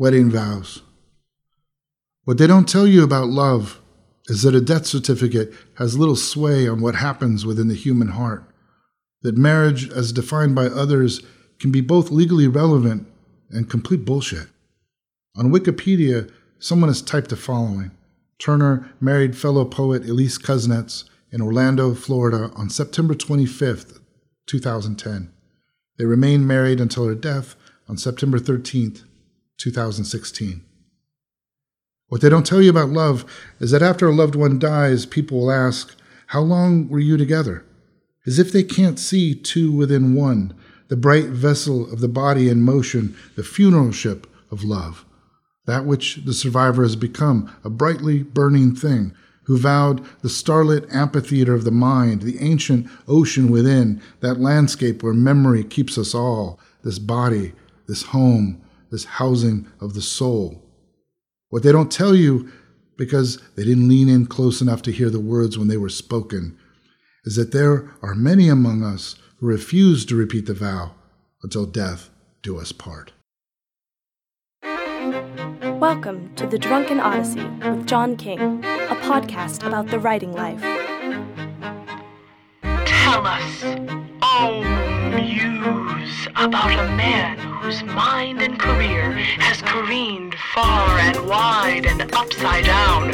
Wedding vows. What they don't tell you about love is that a death certificate has little sway on what happens within the human heart, that marriage, as defined by others, can be both legally relevant and complete bullshit. On Wikipedia, someone has typed the following Turner married fellow poet Ilyse Kusnetz in Orlando, Florida on September 25, 2010. They remained married until her death on September 13, 2016. What they don't tell you about love is that after a loved one dies, people will ask, How long were you together? As if they can't see two within one, the bright vessel of the body in motion, the funeral ship of love, that which the survivor has become, a brightly burning thing, who vowed the starlit amphitheater of the mind, the ancient ocean within, that landscape where memory keeps us all, this body, this home, this housing of the soul. What they don't tell you, because they didn't lean in close enough to hear the words when they were spoken, is that there are many among us who refuse to repeat the vow until death do us part. Welcome to The Drunken Odyssey with John King, a podcast about the writing life. Tell us, oh muse, about a man whose mind and career has careened far and wide and upside down,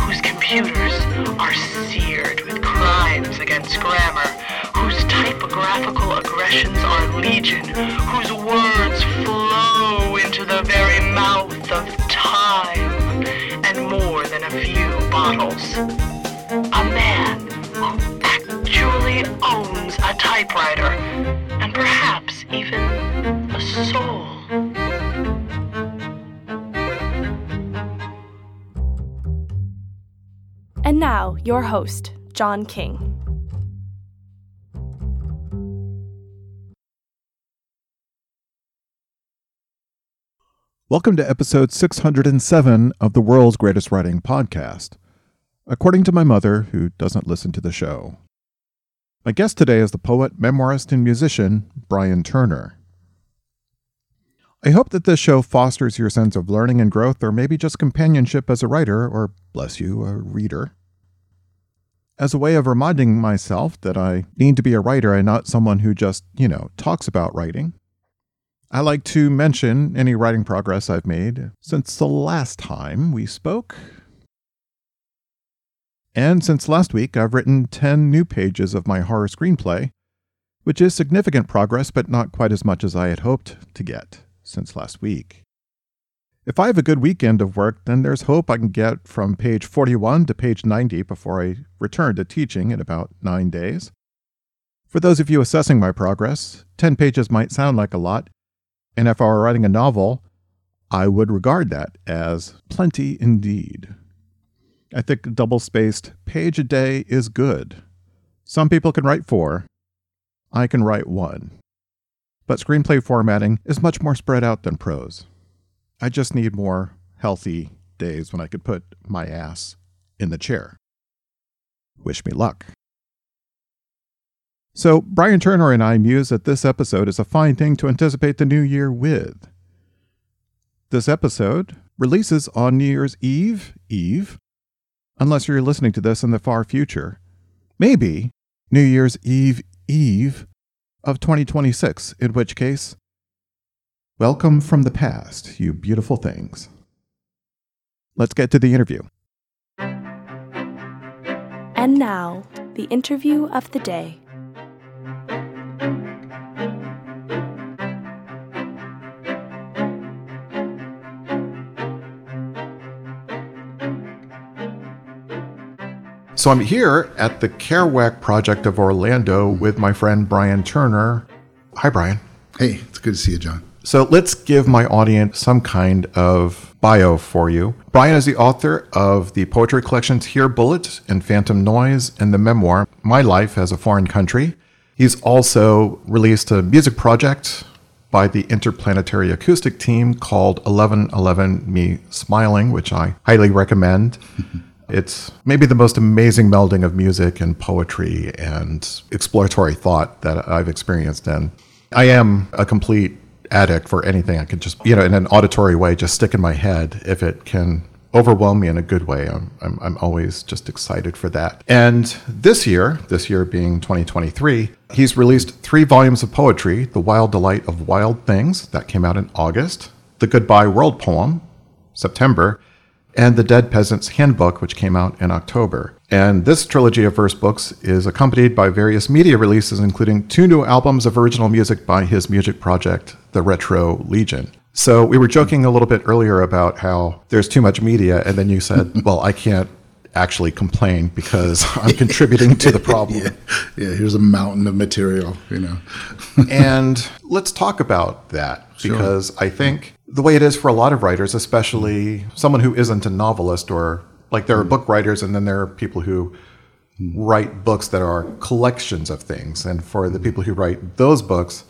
whose computers are seared with crimes against grammar, whose typographical aggressions are legion, whose words flow into the very mouth of time, and more than a few bottles. A man who actually owns a typewriter, and perhaps even a soul. And now, your host, John King. Welcome to episode 607 of the World's Greatest Writing Podcast, according to my mother, who doesn't listen to the show. My guest today is the poet, memoirist, and musician, Brian Turner. I hope that this show fosters your sense of learning and growth, or maybe just companionship as a writer, or, bless you, a reader. As a way of reminding myself that I need to be a writer and not someone who just, you know, talks about writing, I like to mention any writing progress I've made since the last time we spoke. And since last week, I've written 10 new pages of my horror screenplay, which is significant progress, but not quite as much as I had hoped to get since last week. If I have a good weekend of work, then there's hope I can get from page 41 to page 90 before I return to teaching in about nine days. For those of you assessing my progress, 10 pages might sound like a lot, and if I were writing a novel, I would regard that as plenty indeed. I think double spaced page a day is good. Some people can write four. I can write one. But screenplay formatting is much more spread out than prose. I just need more healthy days when I could put my ass in the chair. Wish me luck. So, Brian Turner and I muse that this episode is a fine thing to anticipate the new year with. This episode releases on New Year's Eve, Eve, unless you're listening to this in the far future. Maybe New Year's Eve, Eve of 2026, in which case, welcome from the past, you beautiful things. Let's get to the interview. And now, the interview of the day. So I'm here at the Kerouac Project of Orlando with my friend Brian Turner. Hi, Brian. Hey, it's good to see you, John. So let's give my audience some kind of bio for you. Brian is the author of the poetry collections Here Bullet and Phantom Noise and the memoir My Life as a Foreign Country. He's also released a music project by the Interplanetary Acoustic Team called 1111 Me Smiling, which I highly recommend. It's maybe the most amazing melding of music and poetry and exploratory thought that I've experienced. And I am a complete addict for anything I can just, you know, in an auditory way, just stick in my head if it can overwhelm me in a good way. I'm, I'm, I'm always just excited for that. And this year, this year being 2023, he's released three volumes of poetry The Wild Delight of Wild Things, that came out in August, The Goodbye World Poem, September, and The Dead Peasant's Handbook, which came out in October. And this trilogy of verse books is accompanied by various media releases, including two new albums of original music by his music project, The Retro Legion. So we were joking a little bit earlier about how there's too much media, and then you said, "Well, I can't actually complain because I'm contributing to the problem." yeah, yeah. Here's a mountain of material, you know. and let's talk about that Sure. because I think the way it is for a lot of writers, especially hmm. someone who isn't a novelist or like there are hmm. book writers, and then there are people who hmm. write books that are collections of things, and for the people who write those books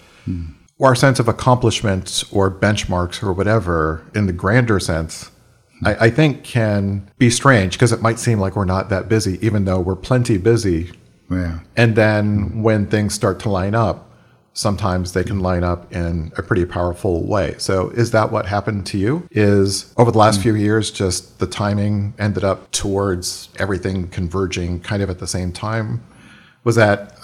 our sense of accomplishments or benchmarks or whatever in the grander sense, I, I think can be strange because it might seem like we're not that busy, even though we're plenty busy. Yeah. And then when things start to line up, sometimes they can line up in a pretty powerful way. So is that what happened to you? Is over the last few years just the timing ended up towards everything converging kind of at the same time? Was that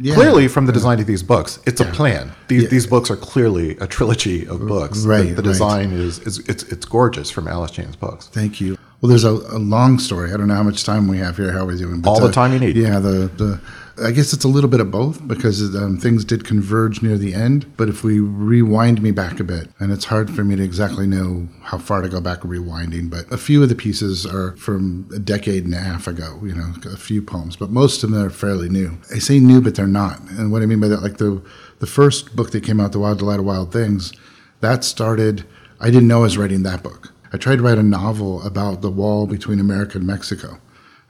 yeah. clearly from the design of these books? It's a plan. These these books are clearly a trilogy of books. The- Right, The, right. design is, is it's it's gorgeous from Alice James books. Thank you. Well, there's a, a long story. I don't know how much time we have here. How are we doing? All the uh, time you need. Yeah. The the. I guess it's a little bit of both because um, things did converge near the end. But if we rewind me back a bit, and it's hard for me to exactly know how far to go back rewinding, but a few of the pieces are from a decade and a half ago. You know, a few poems, but most of them are fairly new. I say new, but they're not. And what I mean by that, like the the first book that came out, The Wild Delight of Wild Things, that started. I didn't know I was writing that book. I tried to write a novel about the wall between America and Mexico.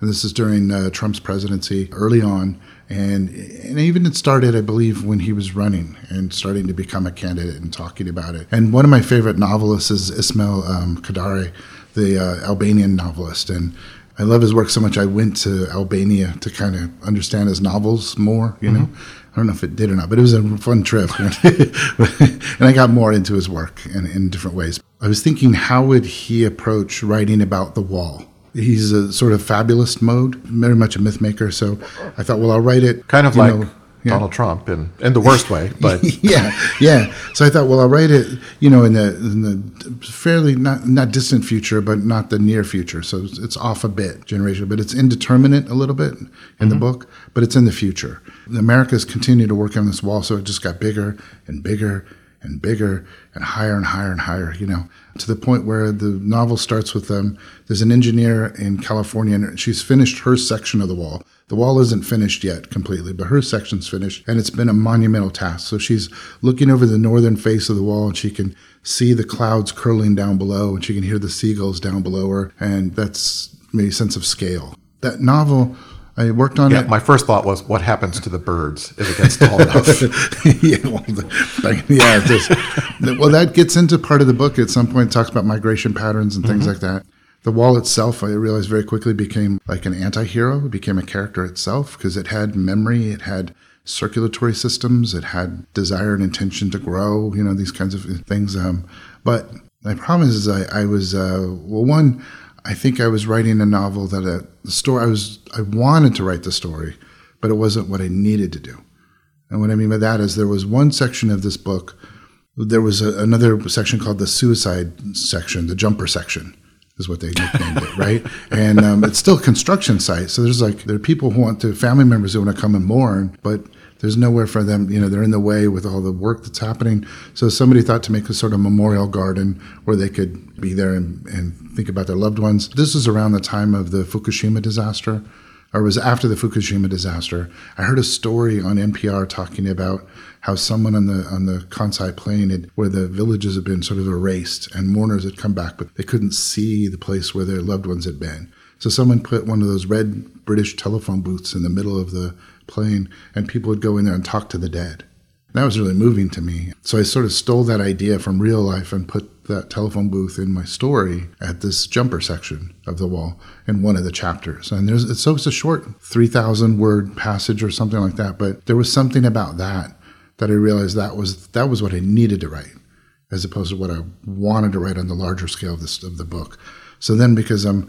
And this is during uh, Trump's presidency early on. And, and even it started, I believe, when he was running and starting to become a candidate and talking about it. And one of my favorite novelists is Ismail um, Kadare, the uh, Albanian novelist. And I love his work so much, I went to Albania to kind of understand his novels more, you know. I don't know if it did or not, but it was a fun trip. and I got more into his work in, in different ways. I was thinking, how would he approach writing about the wall? He's a sort of fabulist mode, very much a myth maker. So I thought, well, I'll write it Kind of like know, yeah. Donald Trump in, in the worst way, but yeah, yeah. So I thought, well, I'll write it, you know, in the in the fairly not not distant future, but not the near future. So it's, it's off a bit, generation, but it's indeterminate a little bit in the mm-hmm. book, but it's in the future. America's continued to work on this wall, so it just got bigger and bigger and bigger and higher and higher and higher. You know, to the point where the novel starts with them. there's an engineer in California, and she's finished her section of the wall. The wall isn't finished yet completely, but her section's finished, and it's been a monumental task. So she's looking over the northern face of the wall, and she can see the clouds curling down below, and she can hear the seagulls down below her, and that's a sense of scale. That novel, I worked on yeah, it. my first thought was, what happens to the birds if it gets tall enough? yeah, well, the, yeah, just, well, that gets into part of the book. At some point, it talks about migration patterns and things like that. The wall itself, I realized very quickly, became like an anti-hero. It became a character itself because it had memory, it had circulatory systems, it had desire and intention to grow. You know, these kinds of things. Um, but my problem is, is I, I was uh, well, one. I think I was writing a novel that uh, the story I was I wanted to write the story, but it wasn't what I needed to do. And what I mean by that is there was one section of this book, there was a, another section called the suicide section, the jumper section is what they nicknamed it, right? And um, it's still a construction site. So there's like, there are people who want to, family members who want to come and mourn, but there's nowhere for them, you know, they're in the way with all the work that's happening. So somebody thought to make a sort of memorial garden where they could be there and, and think about their loved ones. This was around the time of the Fukushima disaster or was after the Fukushima disaster. I heard a story on NPR talking about how someone on the on the Kansai plain had, where the villages had been sort of erased and mourners had come back, but they couldn't see the place where their loved ones had been. So someone put one of those red British telephone booths in the middle of the plain, and people would go in there and talk to the dead. That was really moving to me. So I sort of stole that idea from real life and put that telephone booth in my story at this jumper section of the wall in one of the chapters. And there's it's so it's a short 3000 word passage or something like that, but there was something about that that I realized that was that was what I needed to write, as opposed to what I wanted to write on the larger scale of this of the book. So then, because I'm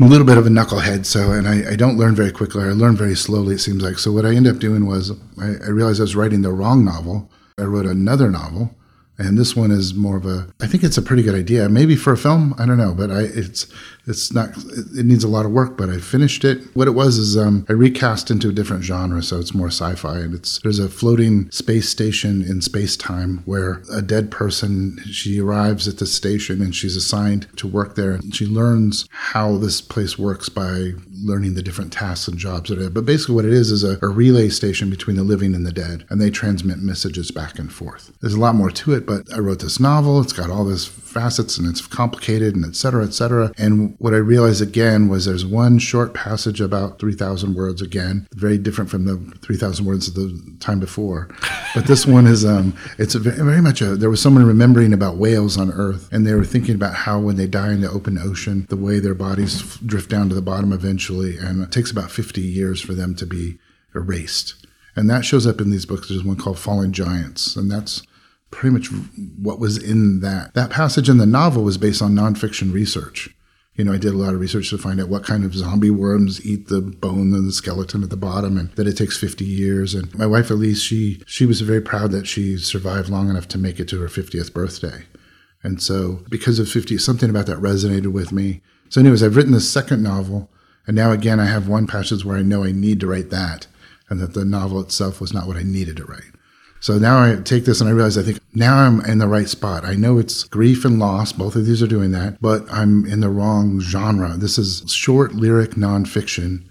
a little bit of a knucklehead, so and I, I don't learn very quickly. I learn very slowly. It seems like. So what I ended up doing was I, I realized I was writing the wrong novel. I wrote another novel and this one is more of a i think it's a pretty good idea. Maybe for a film i don't know but i it's it's not it needs a lot of work but i finished it. What it was is um, i recast into a different genre so it's more sci-fi and it's there's a floating space station in space time where a dead person she arrives at the station and she's assigned to work there and she learns how this place works by learning the different tasks and jobs that it but basically what it is is a, a relay station between the living and the dead and they transmit messages back and forth there's a lot more to it but i wrote this novel it's got all this facets and it's complicated and et cetera, et cetera. And what I realized again was there's one short passage about 3,000 words again, very different from the 3,000 words of the time before. But this one is, um, it's very, very much a, there was someone remembering about whales on Earth and they were thinking about how when they die in the open ocean, the way their bodies drift down to the bottom eventually. And it takes about 50 years for them to be erased. And that shows up in these books. There's one called Fallen Giants, and that's pretty much what was in that. That passage in the novel was based on nonfiction research. You know, I did a lot of research to find out what kind of zombie worms eat the bone and the skeleton at the bottom, and that it takes 50 years. And my wife Ilyse, she she was very proud that she survived long enough to make it to her 50th birthday. And so, because of 50, something about that resonated with me. So, anyways, I've written the second novel, and now again, I have one passage where I know I need to write that, and that the novel itself was not what I needed to write. So now I take this and I realize I think now I'm in the right spot. I know it's grief and loss. Both of these are doing that, but I'm in the wrong genre. This is short lyric nonfiction,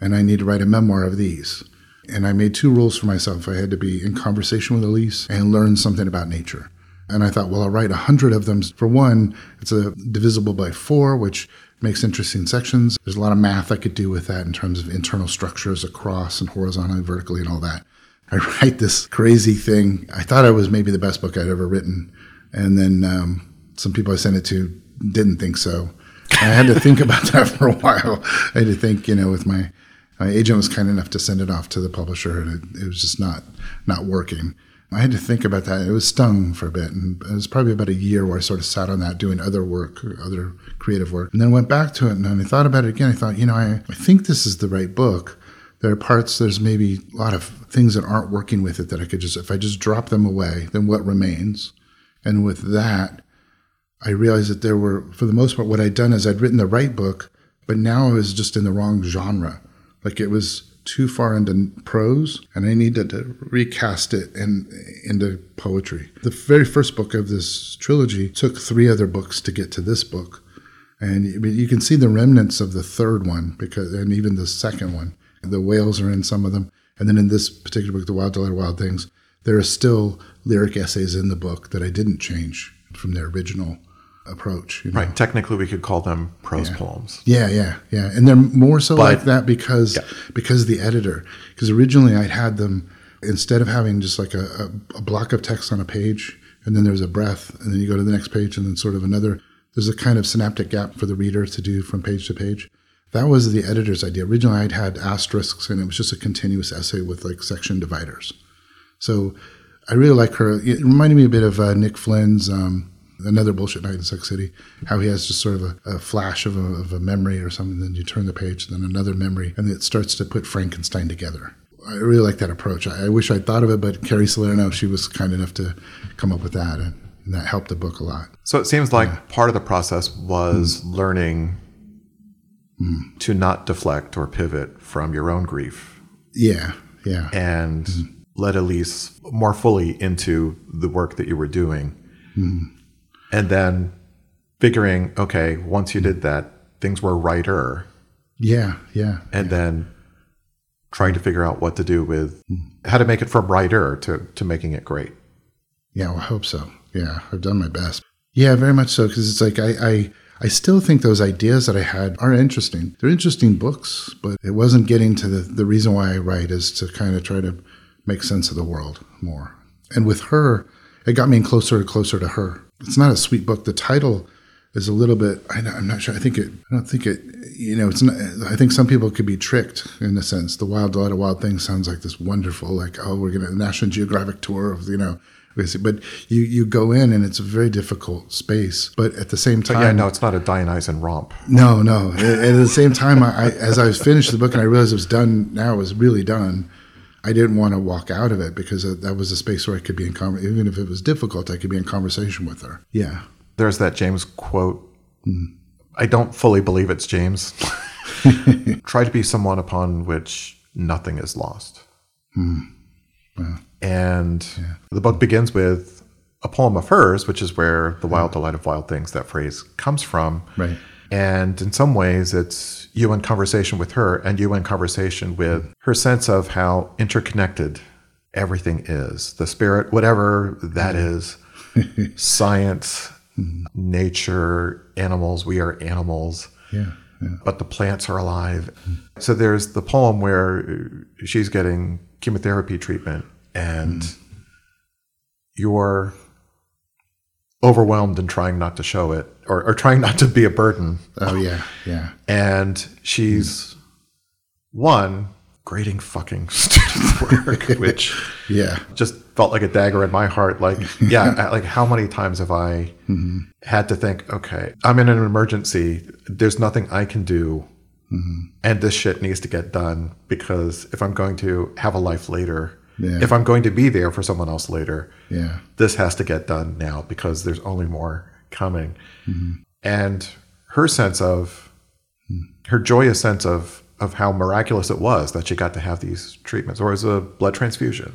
and I need to write a memoir of these. And I made two rules for myself. I had to be in conversation with Ilyse and learn something about nature. And I thought, well, I'll write a hundred of them. For one, it's a divisible by four, which makes interesting sections. There's a lot of math I could do with that in terms of internal structures across and horizontally, vertically, and all that. I write this crazy thing. I thought it was maybe the best book I'd ever written. And then um, some people I sent it to didn't think so. I had to think about that for a while. I had to think, you know, with my my agent was kind enough to send it off to the publisher, and it, it was just not not working. I had to think about that. It was stung for a bit, and it was probably about a year where I sort of sat on that, doing other work, other creative work, and then I went back to it. And I thought about it again. I thought, you know, I, I think this is the right book, there are parts there's maybe a lot of things that aren't working with it that i could just if i just drop them away then what remains? And with that i realized that there were for the most part what i'd done is i'd written the right book but now i was just in the wrong genre. Like it was too far into prose and i needed to recast it in, into poetry. The very first book of this trilogy took three other books to get to this book and you can see the remnants of the third one because and even the second one the whales are in some of them. And then in this particular book, The Wild Delight of Wild Things, there are still lyric essays in the book that I didn't change from their original approach. You know? Right. Technically, we could call them prose yeah. poems. Yeah, yeah, yeah. And they're more so but, like that because yeah. because the editor. Because originally I'd had them instead of having just like a, a, a block of text on a page and then there's a breath and then you go to the next page and then sort of another. There's a kind of synaptic gap for the reader to do from page to page. That was the editor's idea. Originally, I'd had asterisks, and it was just a continuous essay with like section dividers. So I really like her. It reminded me a bit of uh, Nick Flynn's um, Another Bullshit Night in Suck City, how he has just sort of a, a flash of a, of a, memory or something, then you turn the page, then another memory, and it starts to put Frankenstein together. I really like that approach. I, I wish I'd thought of it, but Carey Salerno, she was kind enough to come up with that, and, and that helped the book a lot. So it seems like yeah. part of the process was mm. learning mm. to not deflect or pivot from your own grief. Yeah, yeah. And mm. let Ilyse more fully into the work that you were doing. Mm. And then figuring, okay, once you did that, things were righter. Yeah, yeah. And yeah. then trying to figure out what to do with how to make it from writer to, to making it great. Yeah, well, I hope so. Yeah, I've done my best. Yeah, very much so. Because it's like I, I I still think those ideas that I had are interesting. They're interesting books, but it wasn't getting to the, the reason why I write is to kind of try to make sense of the world more. And with her, it got me closer and closer to her. It's not a sweet book. The title is a little bit. I, am not sure. I think it. I don't think it. You know, it's. Not, I think some people could be tricked in a sense. The Wild Delight of Wild Things sounds like this wonderful, like oh, we're gonna National Geographic tour of you know. But you you go in and it's a very difficult space. But at the same time, yeah, no, it's not a Dionysian romp. No, no. at, at the same time, I, as I finished the book and I realized it was done. Now it was really done. I didn't want to walk out of it because that was a space where I could be in conversation. Even if it was difficult, I could be in conversation with her. Yeah. There's that James quote. Mm. I don't fully believe it's James. Try to be someone upon which nothing is lost. Mm. Well, and yeah. the book begins with a poem of hers, which is where the wild delight of wild things, that phrase comes from. Right. And in some ways, it's you in conversation with her and you in conversation with her sense of how interconnected everything is the spirit, whatever that is, science, mm-hmm. nature, animals, we are animals. Yeah. Yeah. But the plants are alive. Mm-hmm. So there's the poem where she's getting chemotherapy treatment and mm. you're overwhelmed and trying not to show it or, or trying not to be a burden. Oh yeah, yeah. And she's one grading fucking student work, which yeah, just felt like a dagger in my heart. Like yeah, like how many times have I mm-hmm. had to think, okay, I'm in an emergency. There's nothing I can do. Mm-hmm. And this shit needs to get done because if I'm going to have a life later, yeah. if I'm going to be there for someone else later, yeah. this has to get done now because there's only more coming. Mm-hmm. And her sense of, mm. her joyous sense of, of how miraculous it was that she got to have these treatments, or as a blood transfusion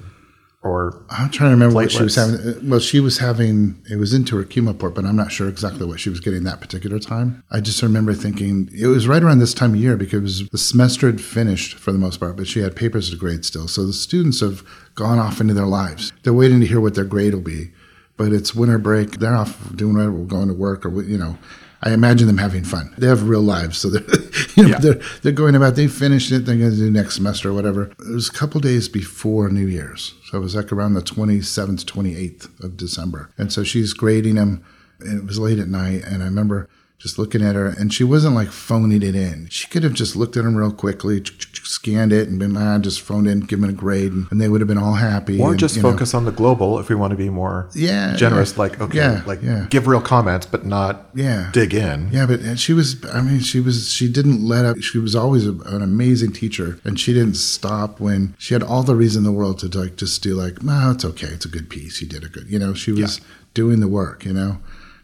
or I'm trying to remember platelets. what she was having. Uh, well, she was having it was into her chemo port, but I'm not sure exactly what she was getting that particular time. I just remember thinking it was right around this time of year because the semester had finished for the most part, but she had papers to grade still. So the students have gone off into their lives. They're waiting to hear what their grade will be. But it's winter break. They're off doing whatever, going to work or you know I imagine them having fun. They have real lives, so they're you know yeah. they're they're going about. They finished it. They're going to do next semester or whatever. It was a couple days before New Year's, so it was like around the twenty seventh, twenty eighth of December. And so she's grading them, and it was late at night. And I remember just looking at her, and she wasn't like phoning it in. She could have just looked at him real quickly, scanned it, and been, ah, just phoned in, given a grade, and, they would have been all happy. Or and, just focus know. on the global if we want to be more yeah, generous. Yeah, like, okay, yeah, like yeah. give real comments, but not yeah. dig in. Yeah, but she was, I mean, she was, she didn't let up. She was always a, an amazing teacher, and she didn't stop when she had all the reason in the world to like just do like, no, it's okay, it's a good piece, you did a good, you know, she was doing the work, you know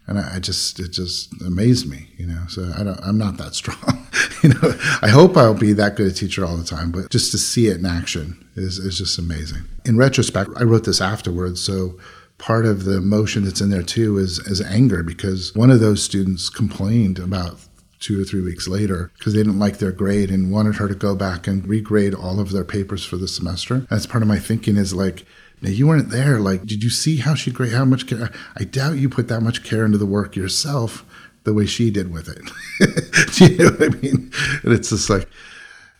and I, I, just it just amazed me, you know. So I don't, I'm not that strong, you know. I hope I'll be that good a teacher all the time, but just to see it in action is is just amazing. In retrospect, I wrote this afterwards, so part of the emotion that's in there too is is anger because one of those students complained about two or three weeks later because they didn't like their grade and wanted her to go back and regrade all of their papers for the semester. That's part of my thinking is like now you weren't there. Like, did you see how she great? How much care? I doubt you put that much care into the work yourself, the way she did with it. Do you know what I mean? And it's just like,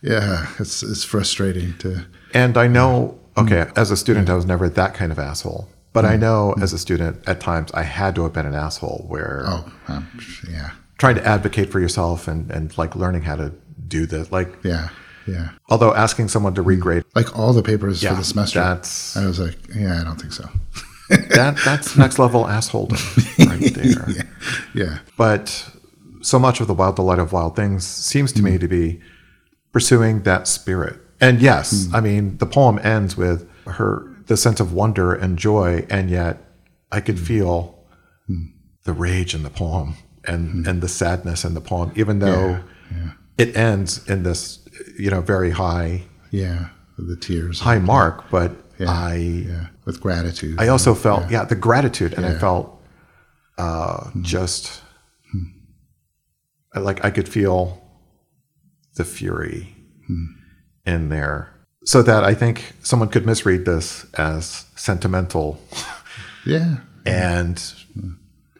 yeah, it's it's frustrating to. And I know, okay, as a student, I was never that kind of asshole. But I mm. know, mm. as a student, at times I had to have been an asshole. Where, oh, um, yeah, trying to advocate for yourself and and like learning how to do this, like, yeah yeah. Although asking someone to regrade, like all the papers yeah, for the semester, that's. I was like, yeah, I don't think so. that that's next level asshole right there. yeah. yeah. But so much of the wild delight of wild things seems to mm. me to be pursuing that spirit. And yes, mm. I mean the poem ends with her the sense of wonder and joy, and yet I could feel mm. the rage in the poem and and the sadness in the poem, even though yeah. Yeah. it ends in this you know, very high. Yeah, the tears. High mark, but yeah, I yeah, with gratitude. I also felt yeah, yeah the gratitude, and I felt uh, mm. just mm. like I could feel the fury mm. in there. So that I think someone could misread this as sentimental. Yeah. and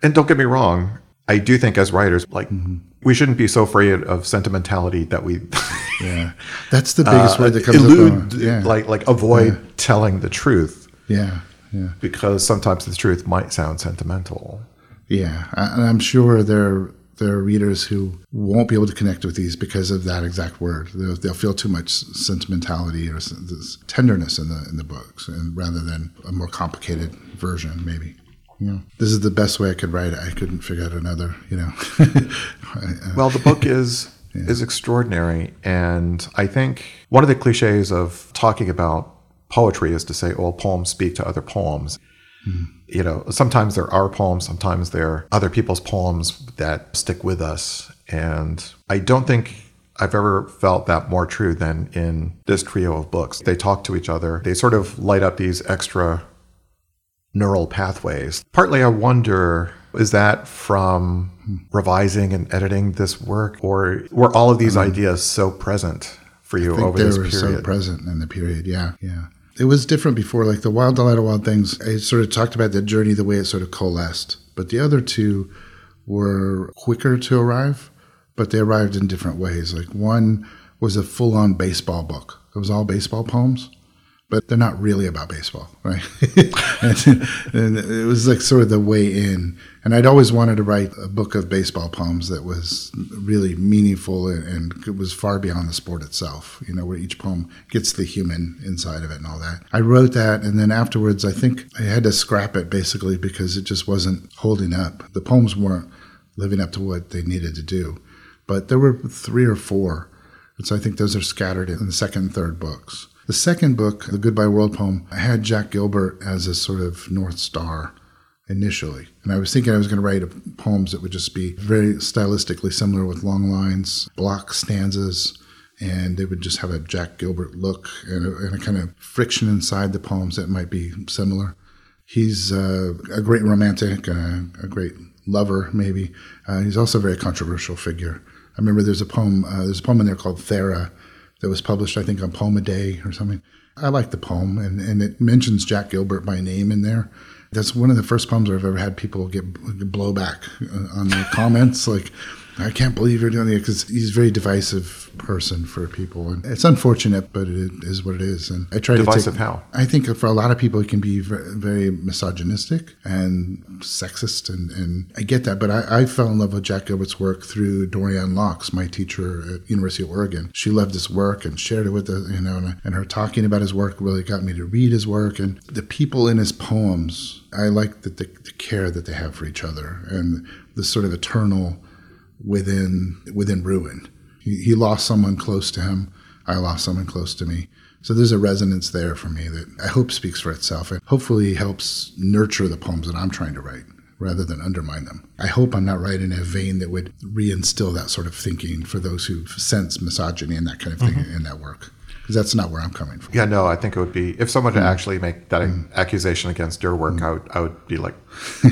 and don't get me wrong, I do think as writers, like mm-hmm. we shouldn't be so afraid of sentimentality that we Yeah. That's the biggest uh, word that comes elude, up. Yeah. Like like avoid yeah. telling the truth. Yeah. Yeah. Because sometimes the truth might sound sentimental. Yeah, and I'm sure there there are readers who won't be able to connect with these because of that exact word. They'll, they'll feel too much sentimentality or this tenderness in the in the books, and rather than a more complicated version, maybe. This is the best way I could write it. I couldn't figure out another. You know, Well, the book is is extraordinary, and I think one of the cliches of talking about poetry is to say, "All poems speak to other poems." Hmm. You know, sometimes there are poems, sometimes there are other people's poems that stick with us, and I don't think I've ever felt that more true than in this trio of books. They talk to each other. They sort of light up these extra neural pathways. Partly, I wonder is that from revising and editing this work, or were all of these um, ideas so present for you I think over they were so present in the period. Yeah, yeah. It was different before. Like the Wild Delight of Wild Things, I sort of talked about the journey, the way it sort of coalesced. But the other two were quicker to arrive, but they arrived in different ways. Like one was a full-on baseball book. It was all baseball poems, but they're not really about baseball, right? and, and it was like sort of the way in. And I'd always wanted to write a book of baseball poems that was really meaningful and, and it was far beyond the sport itself, you know, where each poem gets the human inside of it and all that. I wrote that, and then afterwards, I think I had to scrap it basically because it just wasn't holding up. The poems weren't living up to what they needed to do. But there were three or four. And so I think those are scattered in the second and third books. The second book, The Goodbye World poem, I had Jack Gilbert as a sort of North Star initially. And I was thinking I was going to write poems that would just be very stylistically similar with long lines, block stanzas, and they would just have a Jack Gilbert look and a, and a kind of friction inside the poems that might be similar. He's uh, a great romantic, uh, a great lover, maybe. Uh, he's also a very controversial figure. I remember there's a poem, uh, there's a poem in there called Thera that was published, I think, on Poem a Day or something. I like the poem, and, and it mentions Jack Gilbert by name in there. That's one of the first poems I've ever had people get blowback on their comments, like, I can't believe you're doing it because he's a very divisive person for people, and it's unfortunate, but it is what it is. And I try Divisive to take, how? I think for a lot of people, it can be very, very misogynistic and sexist, and, and I get that. But I, I fell in love with Jack Gilbert's work through Dorianne Laux, my teacher at University of Oregon. She loved his work and shared it with us, you know, and, and her talking about his work really got me to read his work. And the people in his poems, I like the, the, the care that they have for each other and the sort of eternal within within ruin. He, he lost someone close to him. I lost someone close to me. So there's a resonance there for me that I hope speaks for itself and hopefully helps nurture the poems that I'm trying to write rather than undermine them. I hope I'm not writing in a vein that would reinstill that sort of thinking for those who sense misogyny and that kind of thing mm-hmm. in that work. Because that's not where I'm coming from. Yeah, no, I think it would be if someone Hmm. to actually make that accusation against your work, I would I would be like,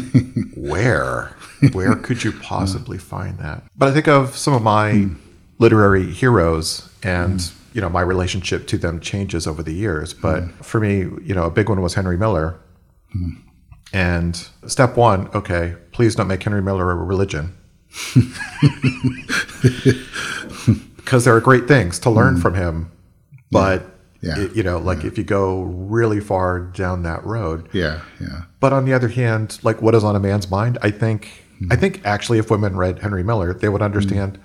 where, where could you possibly find that? But I think of some of my Hmm. literary heroes, and you know, my relationship to them changes over the years. But Hmm. for me, you know, a big one was Henry Miller. And step one, okay, please don't make Henry Miller a religion. because there are great things to learn from him, but. Yeah. it- you know, like if you go really far down that road. Yeah, yeah. But on the other hand, like what is on a man's mind? I think, I mm-hmm. think actually, if women read Henry Miller, they would understand. Mm-hmm.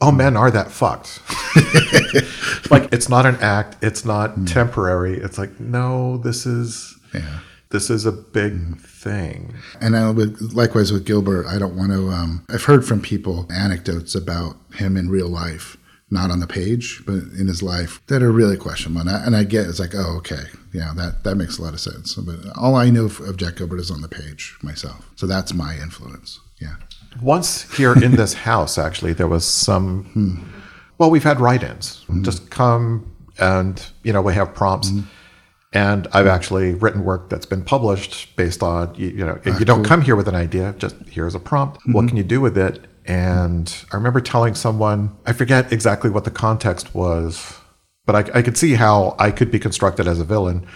Oh, men are that fucked. like it's not an act. It's not mm. temporary. It's like no, this is Yeah. this is a big mm. thing. And I would, likewise with Gilbert, I don't want to. Um, I've heard from people anecdotes about him in real life, not on the page, but in his life, that are really questionable. And I, and I get it's like, oh, okay, yeah, that that makes a lot of sense. But all I know of, Jack Gilbert is on the page myself, so that's my influence. Yeah, Once here in this house, actually, there was some. Hmm. Well, we've had write-ins. Hmm. Just come and you know we have prompts, hmm. and I've actually written work that's been published based on you, you know if you don't ah, come here with an idea. Just here's a prompt. What mm-hmm. can you do with it? And I remember telling someone I forget exactly what the context was. But I, I could see how I could be constructed as a villain.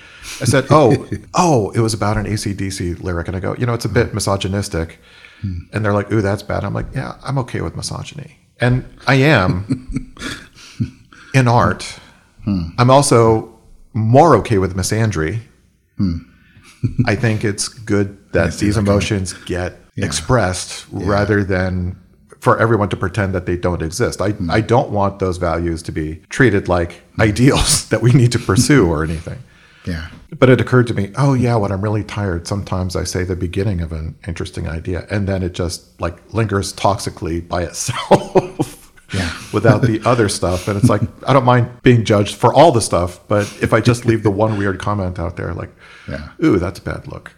I said, "Oh, oh, it was about an ACDC lyric," and I go, "You know, it's a bit hmm. misogynistic." Hmm. And they're like, ooh, that's bad. I'm like, yeah, I'm okay with misogyny. And I am in art. Hmm. I'm also more okay with misandry. I think it's good that these emotions get expressed rather than for everyone to pretend that they don't exist. I, Hmm. I don't want those values to be treated like ideals that we need to pursue or anything. Yeah. But it occurred to me, oh yeah, when I'm really tired, sometimes I say the beginning of an interesting idea and then it just like lingers toxically by itself. Yeah. without the other stuff. And it's like I don't mind being judged for all the stuff, but if I just leave the one weird comment out there like, Yeah. ooh, that's a bad look.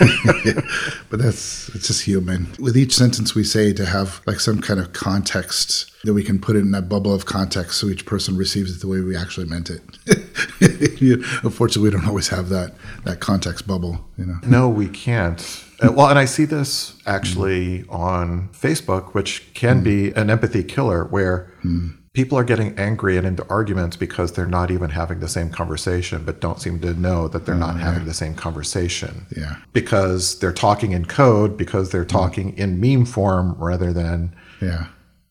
But that's it's just human. With each sentence we say to have like some kind of context that we can put it in that bubble of context so each person receives it the way we actually meant it. Unfortunately, we don't always have that that context bubble, you know. No, we can't. Uh, well, and I see this actually mm-hmm. on Facebook, which can mm-hmm. be an empathy killer, where mm-hmm. People are getting angry and into arguments because they're not even having the same conversation, but don't seem to know that they're oh, not having the same conversation. Yeah. Because they're talking in code, because they're mm-hmm. talking in meme form rather than Yeah.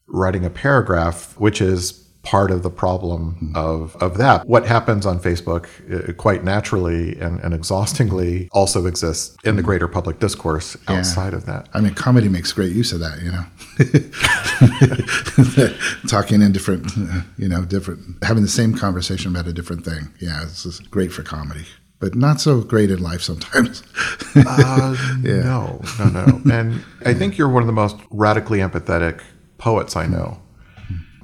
writing a paragraph, which is part of the problem of, of that. What happens on Facebook uh, quite naturally and, and exhaustingly also exists in the greater public discourse outside of that. I mean, comedy makes great use of that, you know. Talking in different, you know, different, having the same conversation about a different thing. Yeah, it's just great for comedy, but not so great in life sometimes. Uh, No, no, no. And I think you're one of the most radically empathetic poets I know.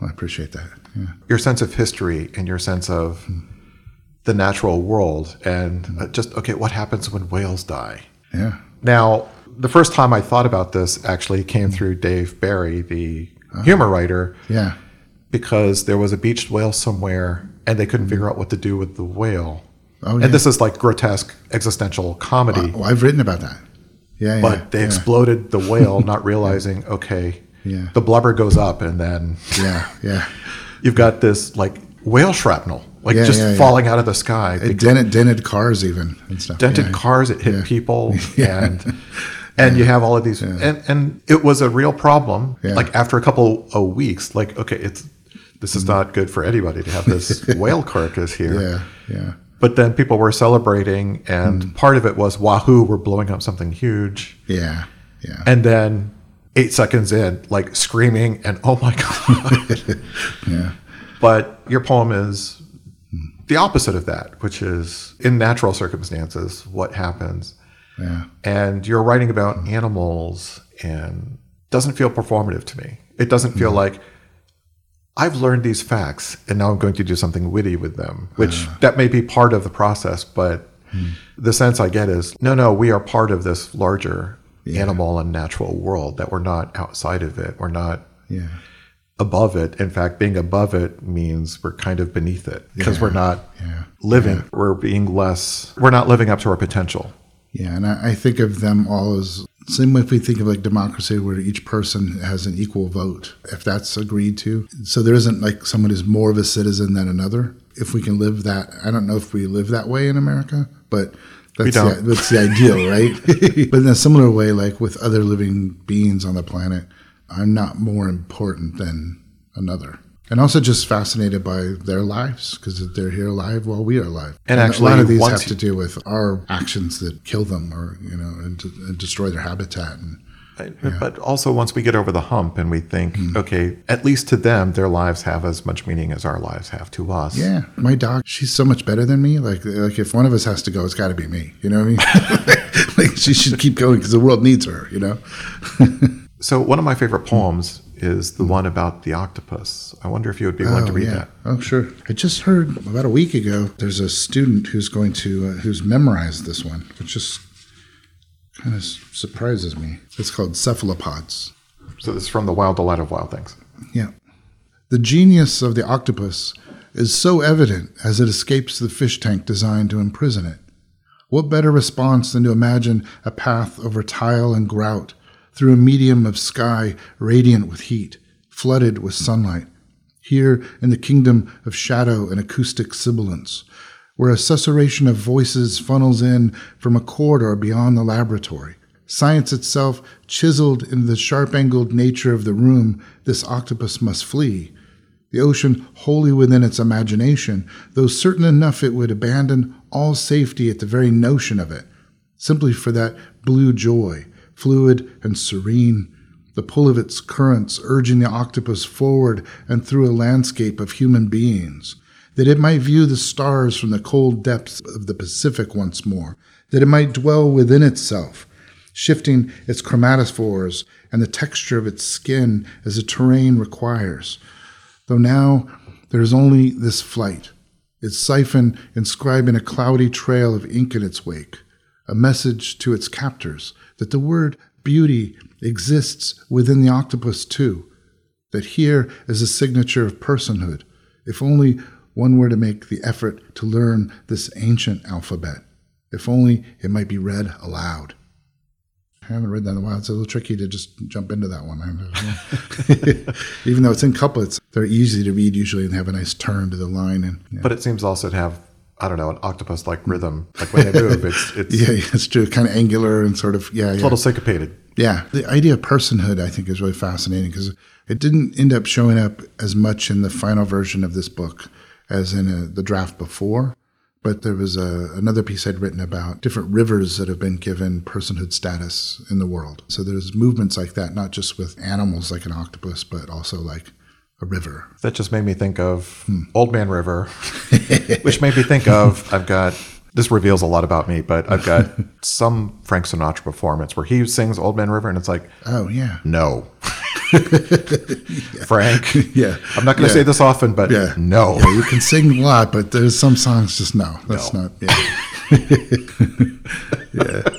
I appreciate that. Yeah. Your sense of history and your sense of the natural world and uh, just, okay, what happens when whales die? Yeah. Now, the first time I thought about this actually came through Dave Barry, the humor writer, Yeah. because there was a beached whale somewhere and they couldn't figure out what to do with the whale. Oh, yeah. And this is like grotesque existential comedy, Oh, I've written about that. Yeah. but yeah, they yeah. exploded the whale, not realizing, okay, Yeah. the blubber goes up and then Yeah. Yeah. you've got this like whale shrapnel, like Yeah, just yeah, yeah. falling out of the sky. It dented, dented cars even and stuff. dented yeah. cars it hit Yeah. people and and you have all of these and and it was a real problem Yeah. like after a couple of weeks like okay it's this is mm-hmm. not good for anybody to have this whale carcass here Yeah. Yeah. but then people were celebrating and mm. part of it was wahoo we're blowing up something huge Yeah. Yeah. and then eight seconds in like screaming and oh my god yeah. but your poem is the opposite of that which is in natural circumstances what happens Yeah. and you're writing about animals and doesn't feel performative to me. It doesn't feel mm-hmm. like I've learned these facts and now I'm going to do something witty with them, which that may be part of the process, but hmm. the sense I get is no, no, we are part of this larger animal and natural world that we're not outside of it. We're not Yeah. above it. In fact, being above it means we're kind of beneath it because we're not Yeah. living, we're being less, we're not living up to our potential. Yeah, and I, I think of them all as same way if we think of like democracy, where each person has an equal vote, if that's agreed to. So there isn't like someone who's more of a citizen than another. If we can live that, I don't know if we live that way in America, but that's the, don't. that's the ideal, right? but in a similar way, like with other living beings on the planet, I'm not more important than another. And also just fascinated by their lives because they're here alive while we are alive. And a actually, lot of these have to do with our actions that kill them or you know and, and destroy their habitat and But also, once we get over the hump and we think, Hmm. okay, at least to them, their lives have as much meaning as our lives have to us. yeah my dog she's so much better than me like like if one of us has to go it's got to be me you know what i mean like she should keep going because the world needs her you know So, one of my favorite poems is the one about the octopus. I wonder if you would be willing to read yeah. that. Oh, sure. I just heard about a week ago. There's a student who's going to uh, who's memorized this one, which just kind of surprises me. It's called cephalopods. So, this is from The Wild Delight of Wild Things. Yeah. The genius of the octopus is so evident as it escapes the fish tank designed to imprison it. What better response than to imagine a path over tile and grout through a medium of sky radiant with heat, flooded with sunlight, here in the kingdom of shadow and acoustic sibilance, where a susurration of voices funnels in from a corridor beyond the laboratory. Science itself chiseled into the sharp angled nature of the room this octopus must flee. The ocean wholly within its imagination, though certain enough it would abandon all safety at the very notion of it, simply for that blue joy, fluid and serene, the pull of its currents urging the octopus forward and through a landscape of human beings, that it might view the stars from the cold depths of the Pacific once more, that it might dwell within itself, shifting its chromatophores and the texture of its skin as the terrain requires. Though now there is only this flight, its siphon inscribing a cloudy trail of ink in its wake, a message to its captors that the word beauty exists within the octopus too, that here is a signature of personhood, if only one were to make the effort to learn this ancient alphabet, if only it might be read aloud. I haven't read that in a while. It's a little tricky to just jump into that one. Even though it's in couplets, they're easy to read usually and have a nice turn to the line. And yeah. But it seems also to have I don't know an octopus like rhythm. Like when they move, it's it's yeah, yeah, it's true. Kind of angular and sort of yeah, a yeah. little syncopated. Yeah, the idea of personhood I think is really fascinating because it didn't end up showing up as much in the final version of this book as in uh the draft before. But there was a, another piece I'd written about different rivers that have been given personhood status in the world. So there's movements like that, not just with animals like an octopus, but also like a river. That just made me think of Old Man River, which made me think of I've got this reveals a lot about me, but I've got some Frank Sinatra performance where he sings Old Man River, and it's like, Oh yeah, no, Frank. yeah. I'm not going to Yeah. say this often, but Yeah. no. Yeah, you can sing a lot, but there's some songs just no. That's No. not. Yeah.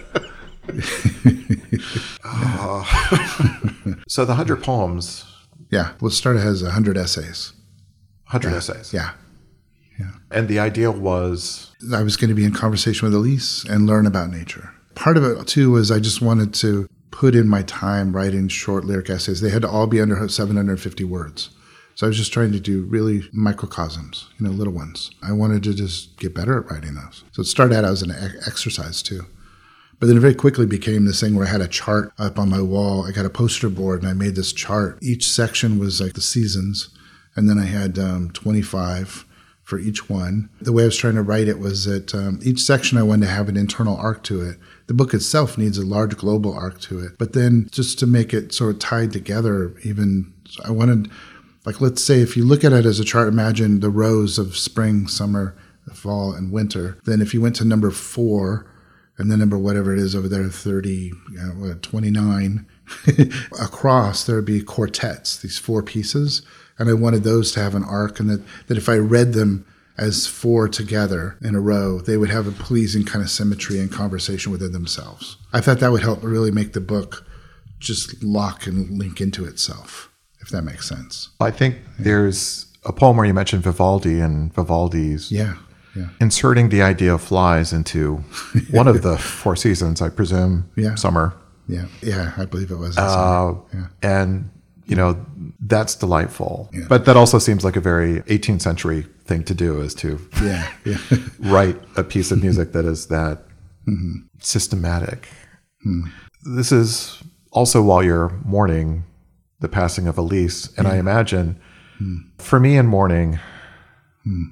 Ah. So the hundred poems, yeah. Well, Starter has hundred essays. hundred essays, Yeah. Yeah. and the idea was I was going to be in conversation with Ilyse and learn about nature. Part of it too was I just wanted to put in my time writing short lyric essays. They had to all be under 750 words. So I was just trying to do really microcosms, you know, little ones. I wanted to just get better at writing those. So it started out as an exercise too. But then it very quickly became this thing where I had a chart up on my wall. I got a poster board and I made this chart. Each section was like the seasons. And then I had um, 25 for each one. The way I was trying to write it was that um, each section I wanted to have an internal arc to it. The book itself needs a large global arc to it. But then just to make it sort of tied together, even I wanted, like, let's say if you look at it as a chart, imagine the rows of spring, summer, fall, and winter. Then if you went to number four, and then number whatever it is over there 30 uh, what, 29 across there would be quartets these four pieces and i wanted those to have an arc and that, that if i read them as four together in a row they would have a pleasing kind of symmetry and conversation within themselves i thought that would help really make the book just lock and link into itself if that makes sense I think there's a poem where you mentioned Vivaldi and Vivaldi's yeah yeah inserting the idea of flies into one of the four seasons, I presume, Yeah. summer. yeah yeah i believe it was Uh, yeah. And, you know, that's delightful. But that also seems like a very 18th century thing to do is to yeah yeah write a piece of music that is that mm-hmm. systematic. Hmm. This is also while you're mourning the passing of Ilyse. And I imagine hmm. for me in mourning, hmm.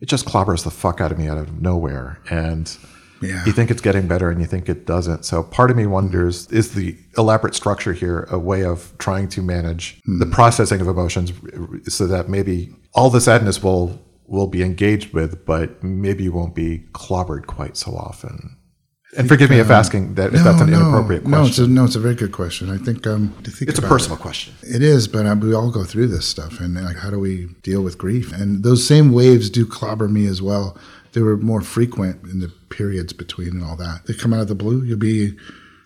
it just clobbers the fuck out of me out of nowhere. And Yeah. you think it's getting better and you think it doesn't. So part of me wonders is the elaborate structure here a way of trying to manage the processing of emotions so that maybe all the sadness will will be engaged with, but maybe you won't be clobbered quite so often. And forgive me if asking that if that's an inappropriate No, it's a, question. no, it's a very good question. I think um, to think it's a personal it- question. It is, but um, we all go through this stuff, and like, how do we deal with grief? And those same waves do clobber me as well. They were more frequent in the periods between and all that. They come out of the blue. You'll be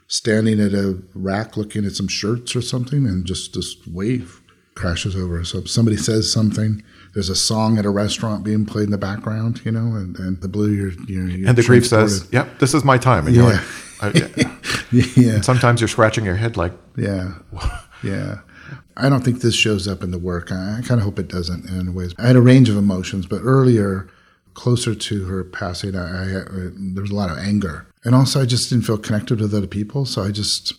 standing at a rack looking at some shirts or something, and just this wave crashes over. So somebody says something. There's a song at a restaurant being played in the background, you know, and, and the blue, you're, you're, you're And the grief says. "Yep, this is my time." And you're like, I- yeah. yeah. sometimes you're scratching your head like, Yeah. Yeah. I don't think this shows up in the work. I, I kind of hope it doesn't in ways. I had a range of emotions, but earlier, closer to her passing, I, I uh, there was a lot of anger. And also, I just didn't feel connected with other people. So I just,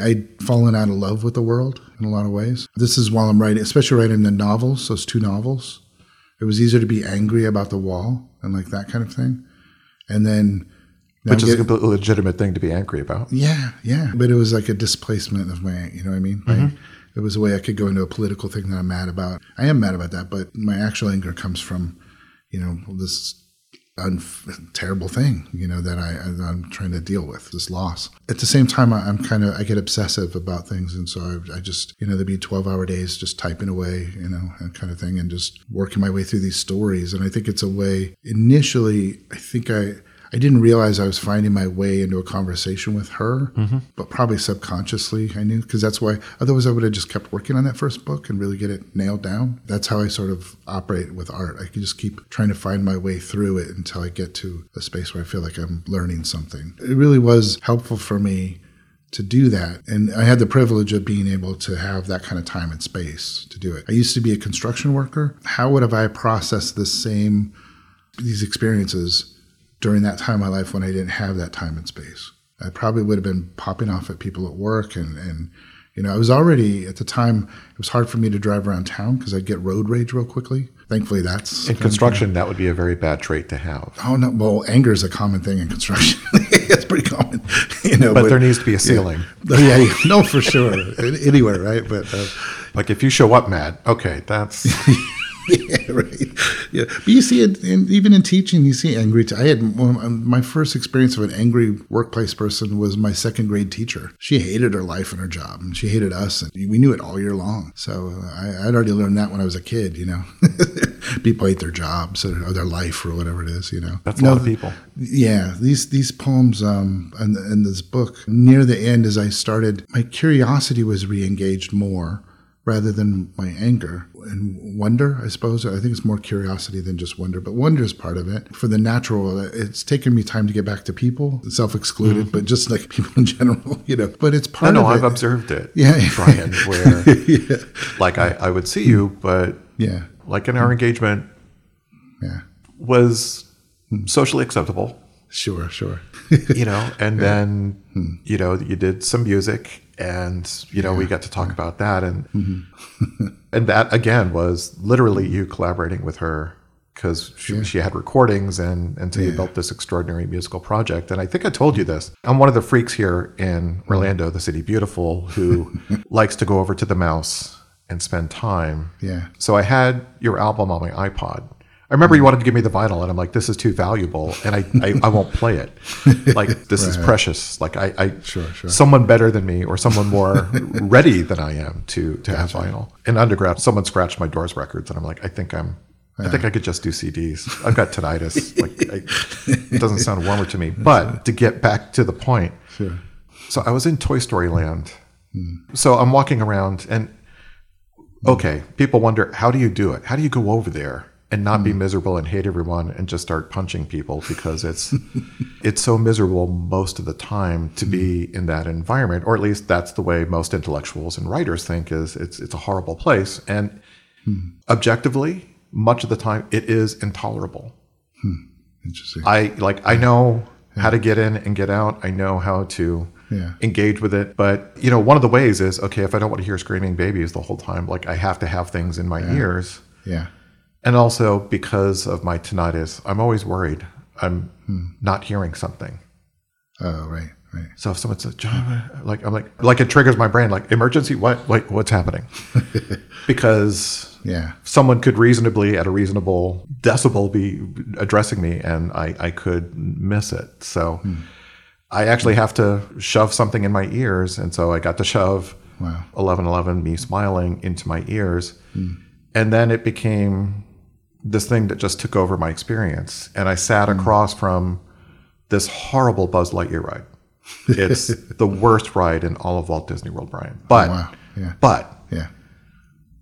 I'd fallen out of love with the world in a lot of ways. This is while I'm writing, especially writing the novels, those two novels. It was easier to be angry about the wall and like that kind of thing. And then Which I'm is a completely legitimate thing to be angry about. Yeah, yeah. But it was like a displacement of my, you know what I mean? Mm-hmm. it was a way I could go into a political thing that I'm mad about. I am mad about that, but my actual anger comes from, you know, this un- terrible thing, you know, that I, I'm trying to deal with, this loss. At the same time, I- I'm kind of, I get obsessive about things. And so I, I just, you know, there'd be 12 hour days just typing away, you know, and kind of thing, and just working my way through these stories. And I think it's a way, initially, I think I, I didn't realize I was finding my way into a conversation with her, mm-hmm. but probably subconsciously I knew because that's why. Otherwise, I would have just kept working on that first book and really get it nailed down. That's how I sort of operate with art. I can just keep trying to find my way through it until I get to a space where I feel like I'm learning something. It really was helpful for me to do that. And I had the privilege of being able to have that kind of time and space to do it. I used to be a construction worker. How would have I processed the same these experiences during that time of my life when I didn't have that time and space? I probably would have been popping off at people at work and and you know, I was already at the time. It was hard for me to drive around town because I'd get road rage real quickly. Thankfully, that's In construction, that would be a very bad trait to have. Oh no! Well, anger is a common thing in construction. it's pretty common, you know. But there needs to be a ceiling. Yeah, yeah, no, for sure, anywhere, right? But uh, Like if you show up mad, okay, that's yeah, right. Yeah, but you see it, in, even in teaching, you see angry. T- I had um, my first experience of an angry workplace person was my second grade teacher. She hated her life and her job, and she hated us, and we knew it all year long. So uh, I, I'd already learned that when I was a kid. You know, people hate their jobs or, their life or whatever it is. You know, that's a No, lot of people. yeah, these these poems um, and, and this book near the end, as I started, my curiosity was re-engaged more rather than my anger and wonder. I suppose I think it's more curiosity than just wonder, but wonder is part of it. For the natural, it's taken me time to get back to people, self-excluded, mm-hmm. but just like people in general, you know. But it's part no, of I've observed it, Yeah. Brian. Where like I, I would see you, but yeah, like in our mm-hmm. engagement yeah, was mm-hmm. socially acceptable, sure, sure. You know, and then hmm. you know you did some music, and you know we got to talk about that, and mm-hmm. and that again was literally you collaborating with her because she, she had recordings and and so you built this extraordinary musical project. And i think i told you this. I'm one of the freaks here in orlando the city beautiful who likes to go over to the mouse and spend time. Yeah. so i had your album on my ipod I remember you wanted to give me the vinyl, and I'm like, "This is too valuable, and I, I, I won't play it. Like this is precious. Like I, I Sure, sure. someone better than me or someone more ready than I am to to have vinyl. In undergrad, someone scratched my Doors records, and I'm like, I think I'm. I think I could just do CDs. I've got tinnitus. like, I, it doesn't sound warmer to me. But to get back to the point, Sure. so I was in Toy Story Land. Hmm. So I'm walking around, and okay, people wonder, how do you do it? How do you go over there and not be hmm. miserable and hate everyone and just start punching people because it's it's so miserable most of the time to be hmm. in that environment, or at least that's the way most intellectuals and writers think is it's it's a horrible place. And hmm. objectively, much of the time, it is intolerable. Interesting. I like I know how to get in and get out. I know how to Yeah. engage with it. But you know, one of the ways is okay, if I don't want to hear screaming babies the whole time, like I have to have things in my ears. yeah. And also because of my tinnitus, I'm always worried I'm Hmm. not hearing something. Oh, right, right. So if someone says, John, like I'm like like it triggers my brain, like emergency, what like what's happening? because Yeah. someone could reasonably at a reasonable decibel be addressing me and I, I could miss it. So I actually have to shove something in my ears. And so I got to shove Wow. 1111, me smiling, into my ears. And then it became this thing that just took over my experience. And I sat hmm. across from this horrible Buzz Lightyear ride. It's the worst ride in all of Walt Disney World, Brian. Oh, but, Wow. Yeah. but Yeah.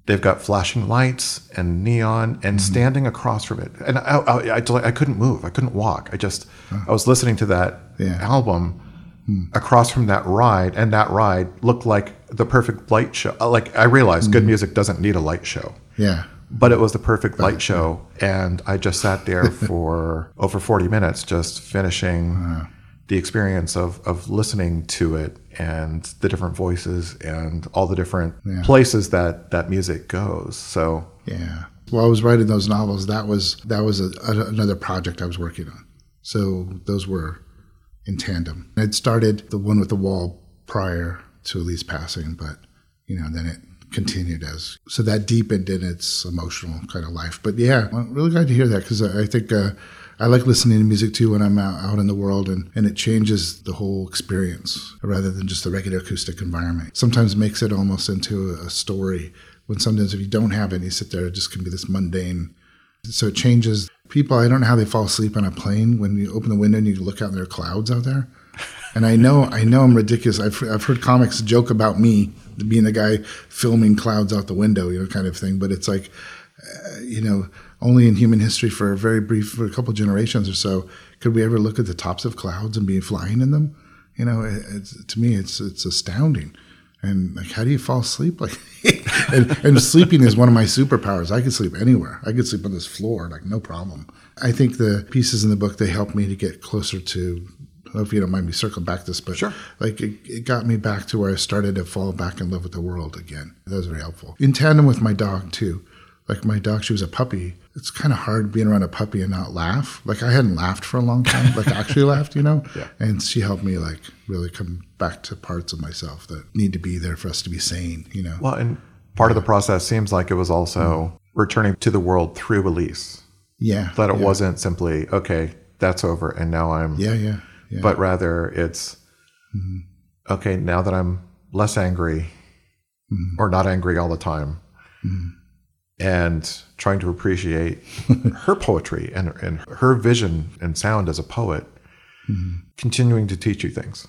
They've got flashing lights and neon, and hmm. standing across from it, and I, I, I, I couldn't move. I couldn't walk. I just, I was listening to that Yeah. album hmm. across from that ride, and that ride looked like the perfect light show. Like I realized, good music doesn't need a light show, Yeah. But it was the perfect light show, and I just sat there for over forty minutes, just finishing uh-huh. the experience of of listening to it and the different voices and all the different places that that music goes. So Yeah. While I was writing those novels, that was that was a, a, another project I was working on. So those were in tandem. I'd started the one with the wall prior to Ilyse passing, but you know, then it continued as so that deepened in its emotional kind of life. But yeah, I'm really glad to hear that because I think uh, I like listening to music too when I'm out, out in the world and, and it changes the whole experience rather than just the regular acoustic environment. Sometimes makes it almost into a story when sometimes if you don't have it, you sit there, it just can be this mundane. So it changes people. I don't know how they fall asleep on a plane when you open the window and you look out and there are clouds out there. And I know, I know I'm ridiculous. I've, I've heard comics joke about me being the guy filming clouds out the window, you know, kind of thing. But it's like, uh, you know, only in human history for a very brief, for a couple generations or so, could we ever look at the tops of clouds and be flying in them? You know, it, to me, it's it's astounding. And like, how do you fall asleep? Like, and, and sleeping is one of my superpowers. I could sleep anywhere. I could sleep on this floor, like no problem. I think the pieces in the book they help me to get closer to I hope you don't mind me circling back this, but sure. like it, it, got me back to where I started to fall back in love with the world again. That was very helpful. In tandem with my dog too. Like my dog, she was a puppy. It's kind of hard being around a puppy and not laugh. Like I hadn't laughed for a long time, like actually laughed, you know? Yeah. And she helped me like really come back to parts of myself that need to be there for us to be sane, you know? Well, and part of the process seems like it was also mm. returning to the world through Ilyse. Yeah. That it yeah. wasn't simply, okay, that's over and now I'm Yeah, yeah yeah. but rather it's mm-hmm. okay now that i'm less angry mm-hmm. or not angry all the time mm-hmm. and trying to appreciate her poetry and, and her vision and sound as a poet mm-hmm. continuing to teach you things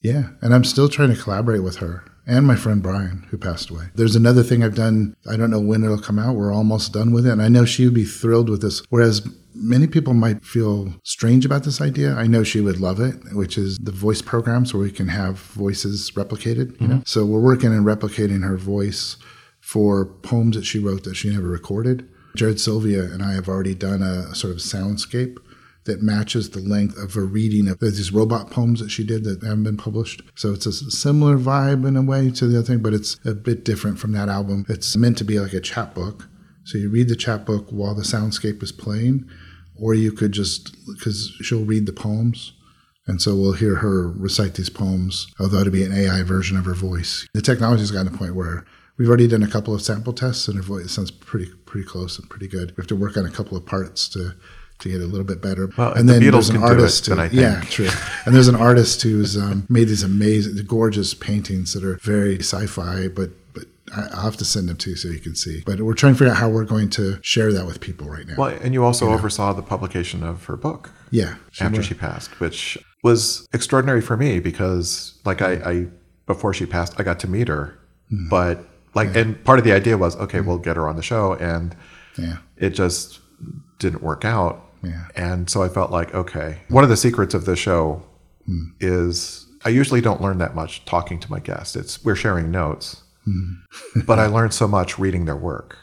yeah and i'm still trying to collaborate with her and my friend Brian, who passed away. There's another thing I've done. I don't know when it'll come out. We're almost done with it. And I know she would be thrilled with this. Whereas many people might feel strange about this idea. I know she would love it, which is the voice programs where we can have voices replicated. You mm-hmm. know, so we're working on replicating her voice for poems that she wrote that she never recorded. Jared Sylvia and I have already done a, a sort of soundscape that matches the length of a reading of these robot poems that she did that haven't been published. So it's a similar vibe in a way to the other thing, but it's a bit different from that album. It's meant to be like a chapbook. So you read the chapbook while the soundscape is playing, or you could just, because she'll read the poems. And so we'll hear her recite these poems, although it'll be an AI version of her voice. The technology's gotten to a point where we've already done a couple of sample tests, and her voice sounds pretty pretty close and pretty good. We have to work on a couple of parts to to get a little bit better. Well, and then the there's an artist. It, who, yeah, true. and there's an artist who's um, made these amazing, gorgeous paintings that are very sci-fi, but but I'll have to send them to you so you can see. But we're trying to figure out how we're going to share that with people right now. Well, and you also you oversaw know? the publication of her book. Yeah, she after was. she passed, which was extraordinary for me because, like, I, I before she passed, I got to meet her, mm. but like, yeah. and part of the idea was, okay, mm. we'll get her on the show, and yeah, it just didn't work out. Yeah. And so I felt like, okay, one of the secrets of the show mm. is I usually don't learn that much talking to my guests. It's we're sharing notes, mm. but I learned so much reading their work.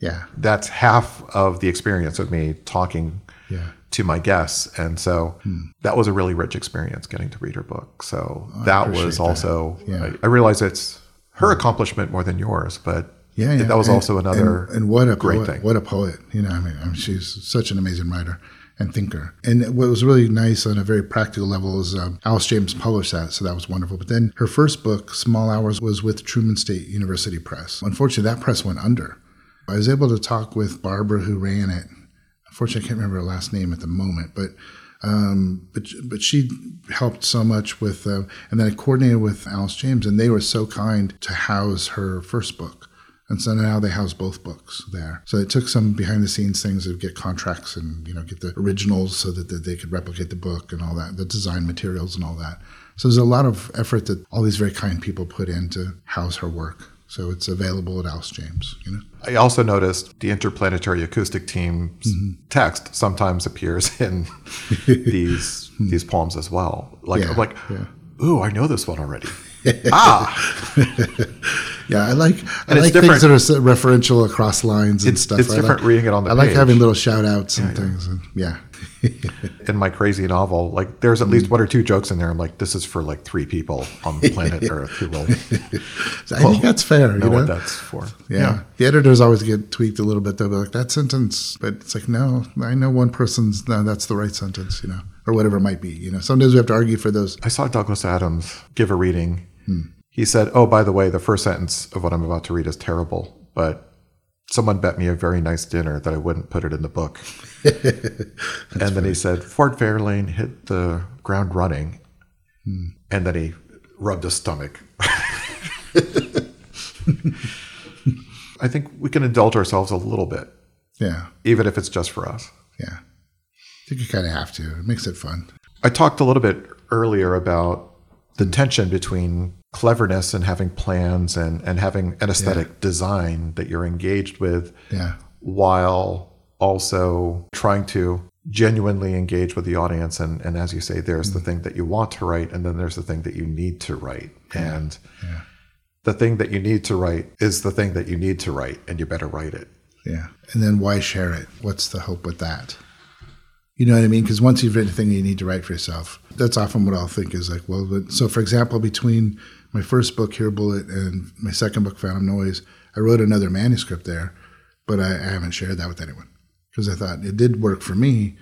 Yeah. That's half of the experience of me talking yeah. to my guests. And so mm. that was a really rich experience getting to read her book. So oh, that was also, that. Yeah. I, I realize it's her accomplishment more than yours, but yeah, yeah. that was and, also another and, and, what a great poet, thing. What a poet! You know, I mean, I mean, she's such an amazing writer and thinker. And what was really nice on a very practical level is um, Alice James published that, so that was wonderful. But then her first book, Small Hours, was with Truman State University Press. Unfortunately, that press went under. I was able to talk with Barbara, who ran it. Unfortunately, I can't remember her last name at the moment, but um, but but she helped so much with, uh, and then I coordinated with Alice James, and they were so kind to house her first book. And so now they house both books there. So it took some behind the scenes things to get contracts and, you know, get the originals so that, that they could replicate the book and all that, the design materials and all that. So there's a lot of effort that all these very kind people put in to house her work. So it's available at Alice James, you know. I also noticed the interplanetary acoustic team's mm-hmm. text sometimes appears in these these poems as well. Like yeah, like, yeah. ooh, I know this one already. Ah. yeah, I like I like things that are referential across lines and it's, stuff. It's I different like, reading it on the. I page. like having little shout outs and yeah, things. And, yeah. in my crazy novel, like there's at least mm. one or two jokes in there. I'm like, this is for like three people on the planet Earth who will. so I think that's fair. Know, you know what that's for. Yeah. yeah. the editors always get tweaked a little bit. They'll be like that sentence, but it's like no, I know one person's no, that's the right sentence. You know. or whatever it might be. You know, sometimes we have to argue for those. I saw Douglas Adams give a reading. He said, "Oh, by the way, the first sentence of what I'm about to read is terrible, but someone bet me a very nice dinner that I wouldn't put it in the book." and then he said, "Ford Fairlane hit the ground running," and then he rubbed his stomach. I think we can indulge ourselves a little bit, Yeah, even if it's just for us. yeah. I think you kind of have to. It makes it fun. I talked a little bit earlier about the tension between cleverness and having plans and, and having an aesthetic design that you're engaged with Yeah, while also trying to genuinely engage with the audience. And, and as you say, there's the mm. thing that you want to write, and then there's the thing that you need to write. And the thing that you need to write is the thing that you need to write, and you better write it. yeah. And then why share it? What's the hope with that? You know what I mean? Because once you've written a thing you need to write for yourself, that's often what I'll think is like, well, but, so for example, between my first book, Here Bullet, and my second book, Phantom Noise, I wrote another manuscript there, but I, I haven't shared that with anyone because I thought it did work for me,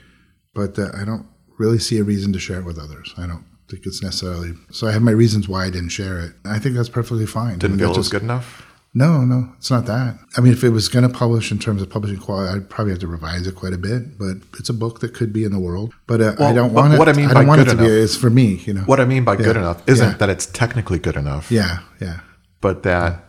but uh, I don't really see a reason to share it with others. I don't think it's necessarily. So I have my reasons why I didn't share it. I think that's perfectly fine. Didn't I mean, feel that it was just- good enough? No, no, it's not that. I mean, if it was going to publish in terms of publishing quality, I'd probably have to revise it quite a bit. But it's a book that could be in the world. But uh, I don't what- want it. what I mean I don't by want it good to be. enough- It's for me, you know. What I mean by good enough isn't Yeah. that it's technically good enough. Yeah, yeah, but that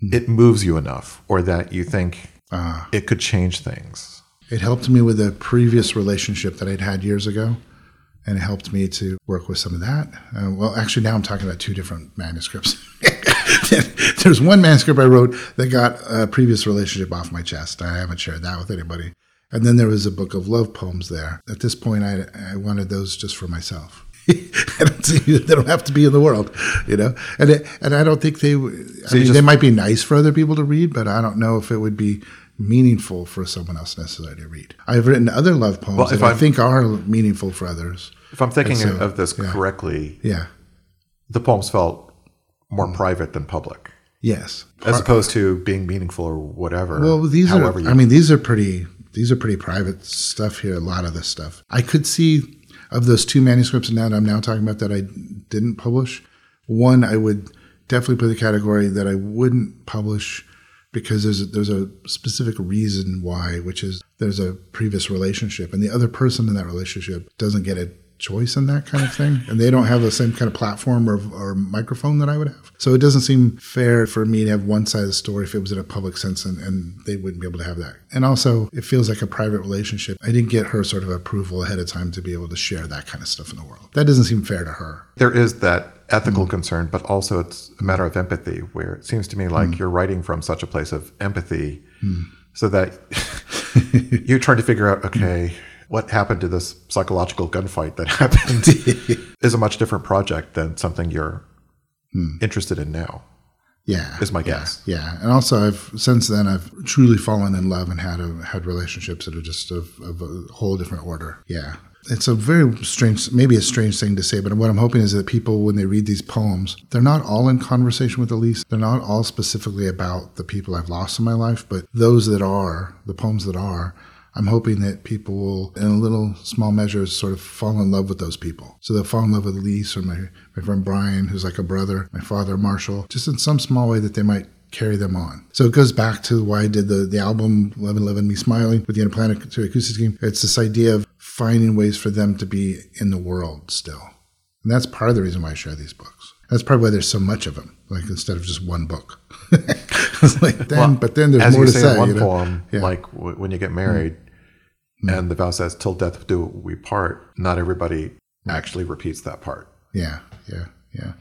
Hmm. it moves you enough or that you think Ah. it could change things. it helped me with a previous relationship that I'd had years ago, and it helped me to work with some of that. Uh, well, actually, now I'm talking about two different manuscripts. There's one manuscript I wrote that got a previous relationship off my chest. I haven't shared that with anybody. And then there was a book of love poems there. At this point, I, I wanted those just for myself. I don't see, they don't have to be in the world, you know. And it, and I don't think they. I you mean, just- they might be nice for other people to read, but I don't know if it would be meaningful for someone else necessarily to read. I've written other love poems Well, if that I I'm- think are meaningful for others. If I'm thinking so, of this yeah. correctly, Yeah. the poems felt more Hmm. private than public, Yes. as opposed to being meaningful or whatever. Well, these are. I mean, these are pretty. These are pretty private stuff here. A lot of this stuff. I could see of those two manuscripts now that I'm now talking about that I didn't publish. One I would definitely put the category that I wouldn't publish because there's a, there's a specific reason why, which is there's a previous relationship, and the other person in that relationship doesn't get a choice in that kind of thing, and they don't have the same kind of platform or, or microphone that I would have. So it doesn't seem fair for me to have one side of the story if it was in a public sense, and, and they wouldn't be able to have that. And also, it feels like a private relationship. I didn't get her sort of approval ahead of time to be able to share that kind of stuff in the world. That doesn't seem fair to her. there is that ethical mm. concern, but also it's a matter of empathy, where it seems to me like mm. you're writing from such a place of empathy, mm. so that you're trying to figure out, okay, what happened to this psychological gunfight that happened is a much different project than something you're Hmm. interested in now. Yeah, Is my yeah, guess. Yeah, and also I've since then I've truly fallen in love and had a, had relationships that are just of, of a whole different order. Yeah, it's a very strange, maybe a strange thing to say, but what I'm hoping is that people, when they read these poems, they're not all in conversation with Ilyse. They're not all specifically about the people I've lost in my life, but those that are, the poems that are. I'm hoping that people will, in a little small measure, sort of fall in love with those people. So they'll fall in love with Ilyse or my, my friend Brian, who's like a brother, my father, Marshall, just in some small way that they might carry them on. So it goes back to why I did the, the album 1111 Me Smiling with the Interplanetary Acoustic Team. It's this idea of finding ways for them to be in the world still. And that's part of the reason why I share these books. That's probably why there's so much of them, like instead of just one book. Like then, Well, but then there's more to say one you know? poem, Yeah. Like w- when you get married, and the vow says, "Till death do we part." Not everybody actually repeats that part. Yeah, yeah, yeah.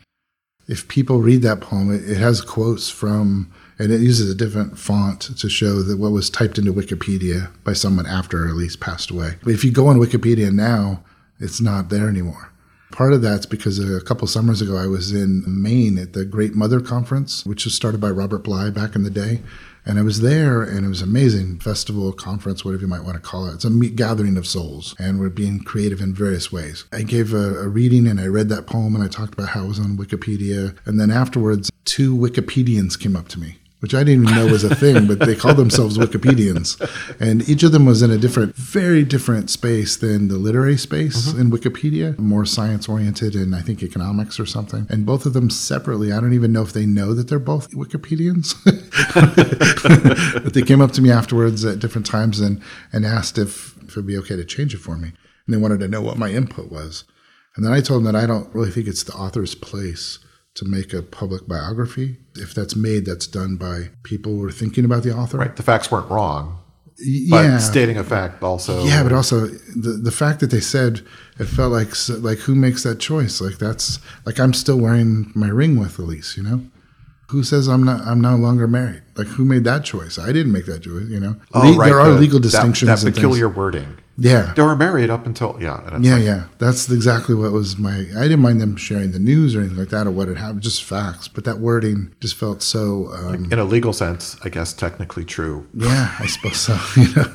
If people read that poem, it, it has quotes from, and it uses a different font to show that what was typed into Wikipedia by someone after Ilyse passed away. But if you go on Wikipedia now, it's not there anymore. Part of that's because a couple summers ago I was in Maine at the Great Mother Conference, which was started by Robert Bly back in the day. And I was there, and it was amazing festival, conference, whatever you might want to call it. It's a gathering of souls, and we're being creative in various ways. I gave a, a reading, and I read that poem, and I talked about how it was on Wikipedia. And then afterwards, two Wikipedians came up to me which I didn't even know was a thing, but they called themselves Wikipedians. And each of them was in a different, very different space than the literary space mm-hmm. in Wikipedia, more science oriented and I think economics or something. And both of them separately, I don't even know if they know that they're both Wikipedians. but they came up to me afterwards at different times and, and asked if, if it'd be okay to change it for me. And they wanted to know what my input was. And then I told them that I don't really think it's the author's place to make a public biography. If that's made, that's done by people who are thinking about the author. Right. The facts weren't wrong, but yeah. stating a fact also. yeah, but also the the fact that they said it felt like like who makes that choice? Like that's like I'm still wearing my ring with Ilyse, you know. Who says I'm not? I'm no longer married. Like who made that choice? I didn't make that choice. You know. Oh, Le- right, there are the- legal distinctions. That, things. peculiar wording. Yeah. They were married up until yeah. Yeah, like- yeah. That's exactly what was my. I didn't mind them sharing the news or anything like that or what had happened, just facts. But that wording just felt so. Um, In a legal sense, I guess technically true. yeah, I suppose so. You know,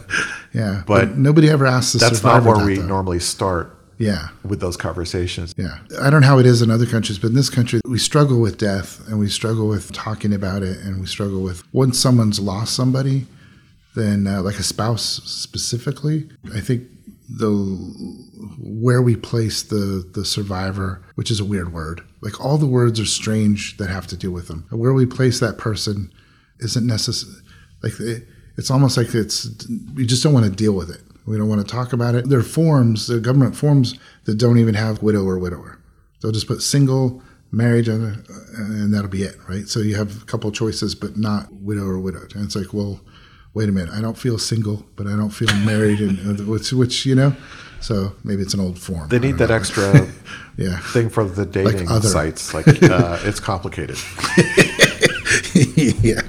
yeah. But, But nobody ever asked the That's not where that, we though. normally start Yeah, with those conversations. yeah. I don't know how it is in other countries, but in this country, we struggle with death and we struggle with talking about it and we struggle with once someone's lost somebody, then uh, like a spouse specifically, I think the where we place the the survivor, which is a weird word. Like all the words are strange that have to do with them. Where we place that person isn't necessary. Like it, it's almost like it's we just don't want to deal with it. We don't want to talk about it. There are forms, are government forms that don't even have widow or widower. They'll just put single, married, and, and that'll be it, right? So you have a couple choices, but not widow or widowed. And it's like, well, wait a minute, I don't feel single, but I don't feel married, and uh, which, which you know, so maybe it's an old form. They need that know. extra Yeah. thing for the dating other. sites. Like uh, it's complicated. yeah,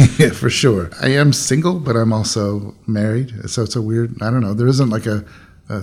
yeah, for sure. I am single, but I'm also married. So it's a weird. I don't know. There isn't like a.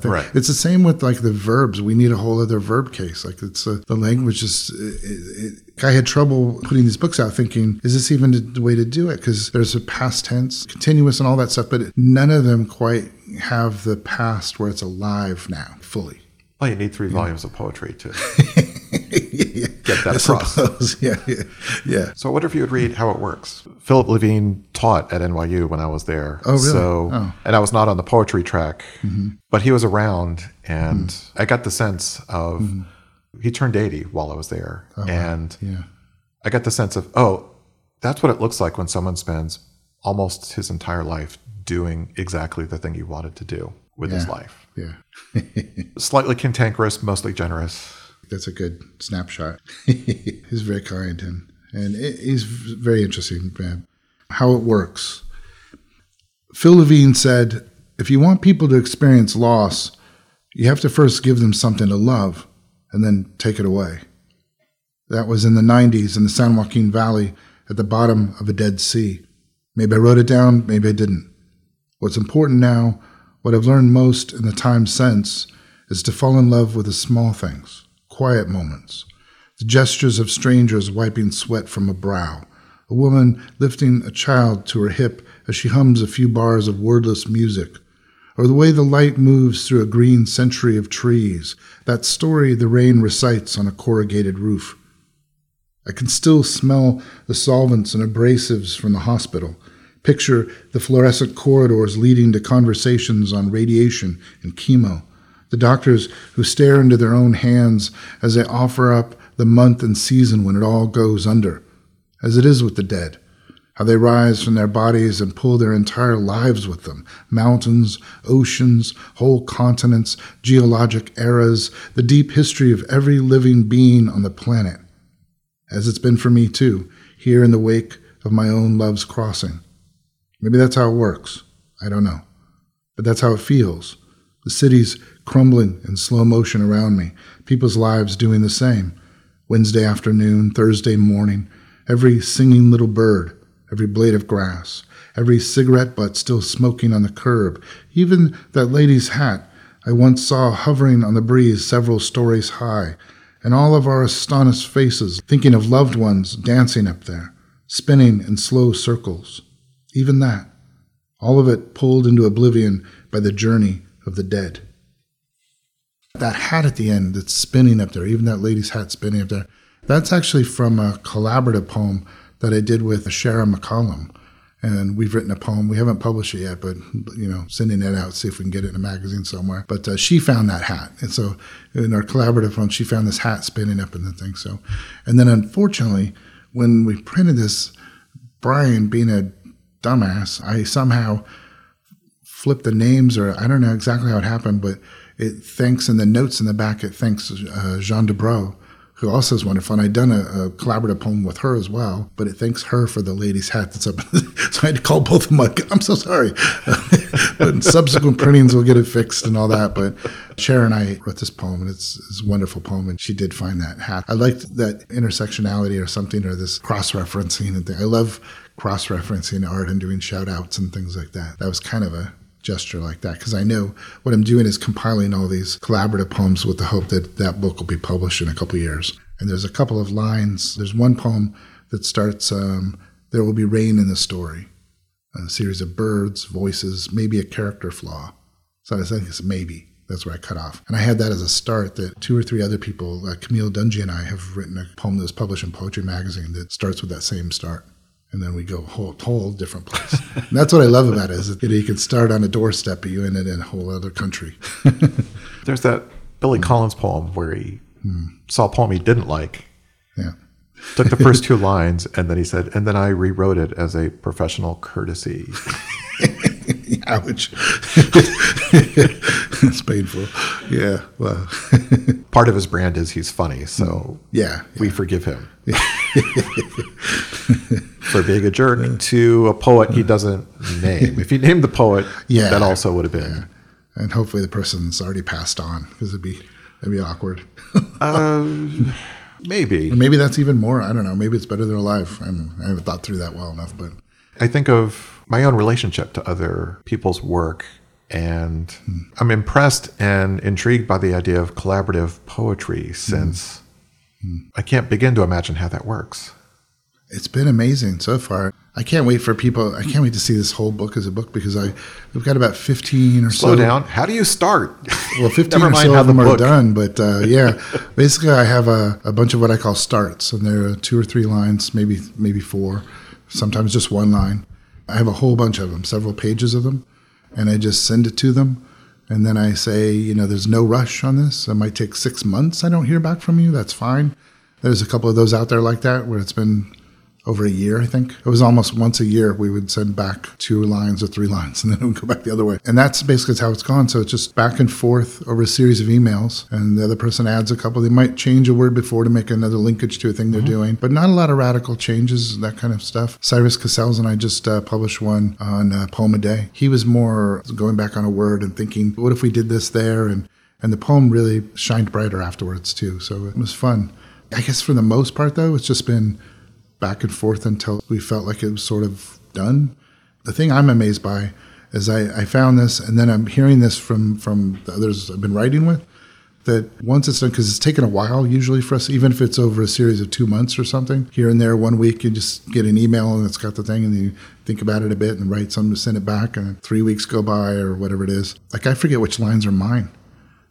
Right. It's the same with like the verbs. We need a whole other verb case. Like it's uh, the language. Just it, it, I had trouble putting these books out, thinking, is this even the way to do it? Because there's a past tense, continuous, and all that stuff, but none of them quite have the past where it's alive now fully. Well, you need three volumes of poetry to yeah, get that I across. suppose. Yeah, yeah, yeah. So I wonder if you would read how it works. Philip Levine taught at NYU when I was there. Oh, really? So, Oh. Mm-hmm. and I was not on the poetry track, but he was around, and I got the sense of he turned eighty while I was there, and Mm-hmm. Oh, Yeah. I got the sense of oh, that's what it looks like when someone spends almost his entire life doing exactly the thing he wanted to do with his life. Yeah. Slightly cantankerous, mostly generous. That's a good snapshot. he's very kind and and it, he's very interesting, man. How it works. Phil Levine said, "If you want people to experience loss, you have to first give them something to love, and then take it away." That was in the '90s in the San Joaquin Valley, at the bottom of a dead sea. Maybe I wrote it down, maybe I didn't. What's important now, what I've learned most in the time since, is to fall in love with the small things, quiet moments, the gestures of strangers wiping sweat from a brow, a woman lifting a child to her hip as she hums a few bars of wordless music, or the way the light moves through a green century of trees, that story the rain recites on a corrugated roof. I can still smell the solvents and abrasives from the hospital. Picture the fluorescent corridors leading to conversations on radiation and chemo. The doctors who stare into their own hands as they offer up the month and season when it all goes under, as it is with the dead. How they rise from their bodies and pull their entire lives with them mountains, oceans, whole continents, geologic eras, the deep history of every living being on the planet as it's been for me too, here in the wake of my own love's crossing. Maybe that's how it works. I don't know. But that's how it feels. The city's crumbling in slow motion around me, people's lives doing the same. Wednesday afternoon, Thursday morning, every singing little bird, every blade of grass, every cigarette butt still smoking on the curb, even that lady's hat I once saw hovering on the breeze several stories high, and all of our astonished faces thinking of loved ones dancing up there, spinning in slow circles. Even that, all of it pulled into oblivion by the journey of the dead. That hat at the end that's spinning up there, even that lady's hat spinning up there, that's actually from a collaborative poem that I did with Shara McCallum. And we've written a poem. We haven't published it yet, but you know, sending it out, see if we can get it in a magazine somewhere. But uh, she found that hat, and so in our collaborative poem, she found this hat spinning up in the thing. So, and then unfortunately, when we printed this, Brian being a dumbass, I somehow flipped the names, or I don't know exactly how it happened, but it thanks in the notes in the back. It thanks uh, Jehanne Dubrow who also is wonderful. And I'd done a, a, collaborative poem with her as well, but it thanks her for the lady's hat that's up. so I had to call both of them. I'm so sorry. but subsequent printings will get it fixed and all that. But Shara and I wrote this poem, and it's, it's a wonderful poem, and she did find that hat. I liked that intersectionality or something, or this cross referencing and thing. I love cross referencing art and doing shout outs and things like that. That was kind of a gesture like that because I know what I'm doing is compiling all these collaborative poems with the hope that that book will be published in a couple years. And there's a couple of lines. There's one poem that starts, um, There will be rain in the story, a series of birds, voices, maybe a character flaw. So I think it's maybe. That's where I cut off. And I had that as a start that two or three other people, uh, Camille Dungy and I, have written a poem that was published in Poetry Magazine that starts with that same start and then we go whole, whole different place. and that's what I love about it is that you can start on a doorstep, but you end it in a whole other country. There's that Billy Collins poem where he hmm. saw a poem he didn't like. Yeah. Took the first two lines and then he said, and then I rewrote it as a professional courtesy. Ouch. it's painful. Yeah. Well, part of his brand is he's funny. So yeah, yeah. we forgive him for being a jerk to a poet he doesn't name. If he named the poet, yeah, that also would have been. Yeah. And hopefully the person's already passed on because it'd be it'd be awkward. um, maybe. Or maybe that's even more. I don't know. Maybe it's better they're alive. I, I haven't thought through that well enough, but I think of my own relationship to other people's work. And hmm. I'm impressed and intrigued by the idea of collaborative poetry since hmm. I can't begin to imagine how that works it's been amazing so far. I can't wait for people. I can't wait to see this whole book as a book because I we've got about fifteen or Slow so. Slow down. How do you start? Well, fifteen or so of them are done, but uh, yeah, basically I have a, a bunch of what I call starts, and there are two or three lines, maybe maybe four, sometimes just one line. I have a whole bunch of them, several pages of them, and I just send it to them. And then I say, you know, there's no rush on this. It might take six months. I don't hear back from you. That's fine. There's a couple of those out there like that where it's been over a year, I think. It was almost once a year we would send back two lines or three lines and then it would go back the other way. And that's basically how it's gone. So it's just back and forth over a series of emails and the other person adds a couple. They might change a word before to make another linkage to a thing they're mm-hmm. doing, but not a lot of radical changes, that kind of stuff. Cyrus Cassells and I just uh, published one on uh, Poem a Day. He was more going back on a word and thinking, what if we did this there? And and the poem really shined brighter afterwards too. So it was fun. I guess for the most part though, it's just been back and forth until we felt like it was sort of done. The thing I'm amazed by is I, I found this, and then I'm hearing this from from the others I've been writing with. That once it's done, because it's taken a while usually for us, even if it's over a series of two months or something, here and there, one week you just get an email and it's got the thing, and you think about it a bit and write something to send it back, and three weeks go by or whatever it is. Like I forget which lines are mine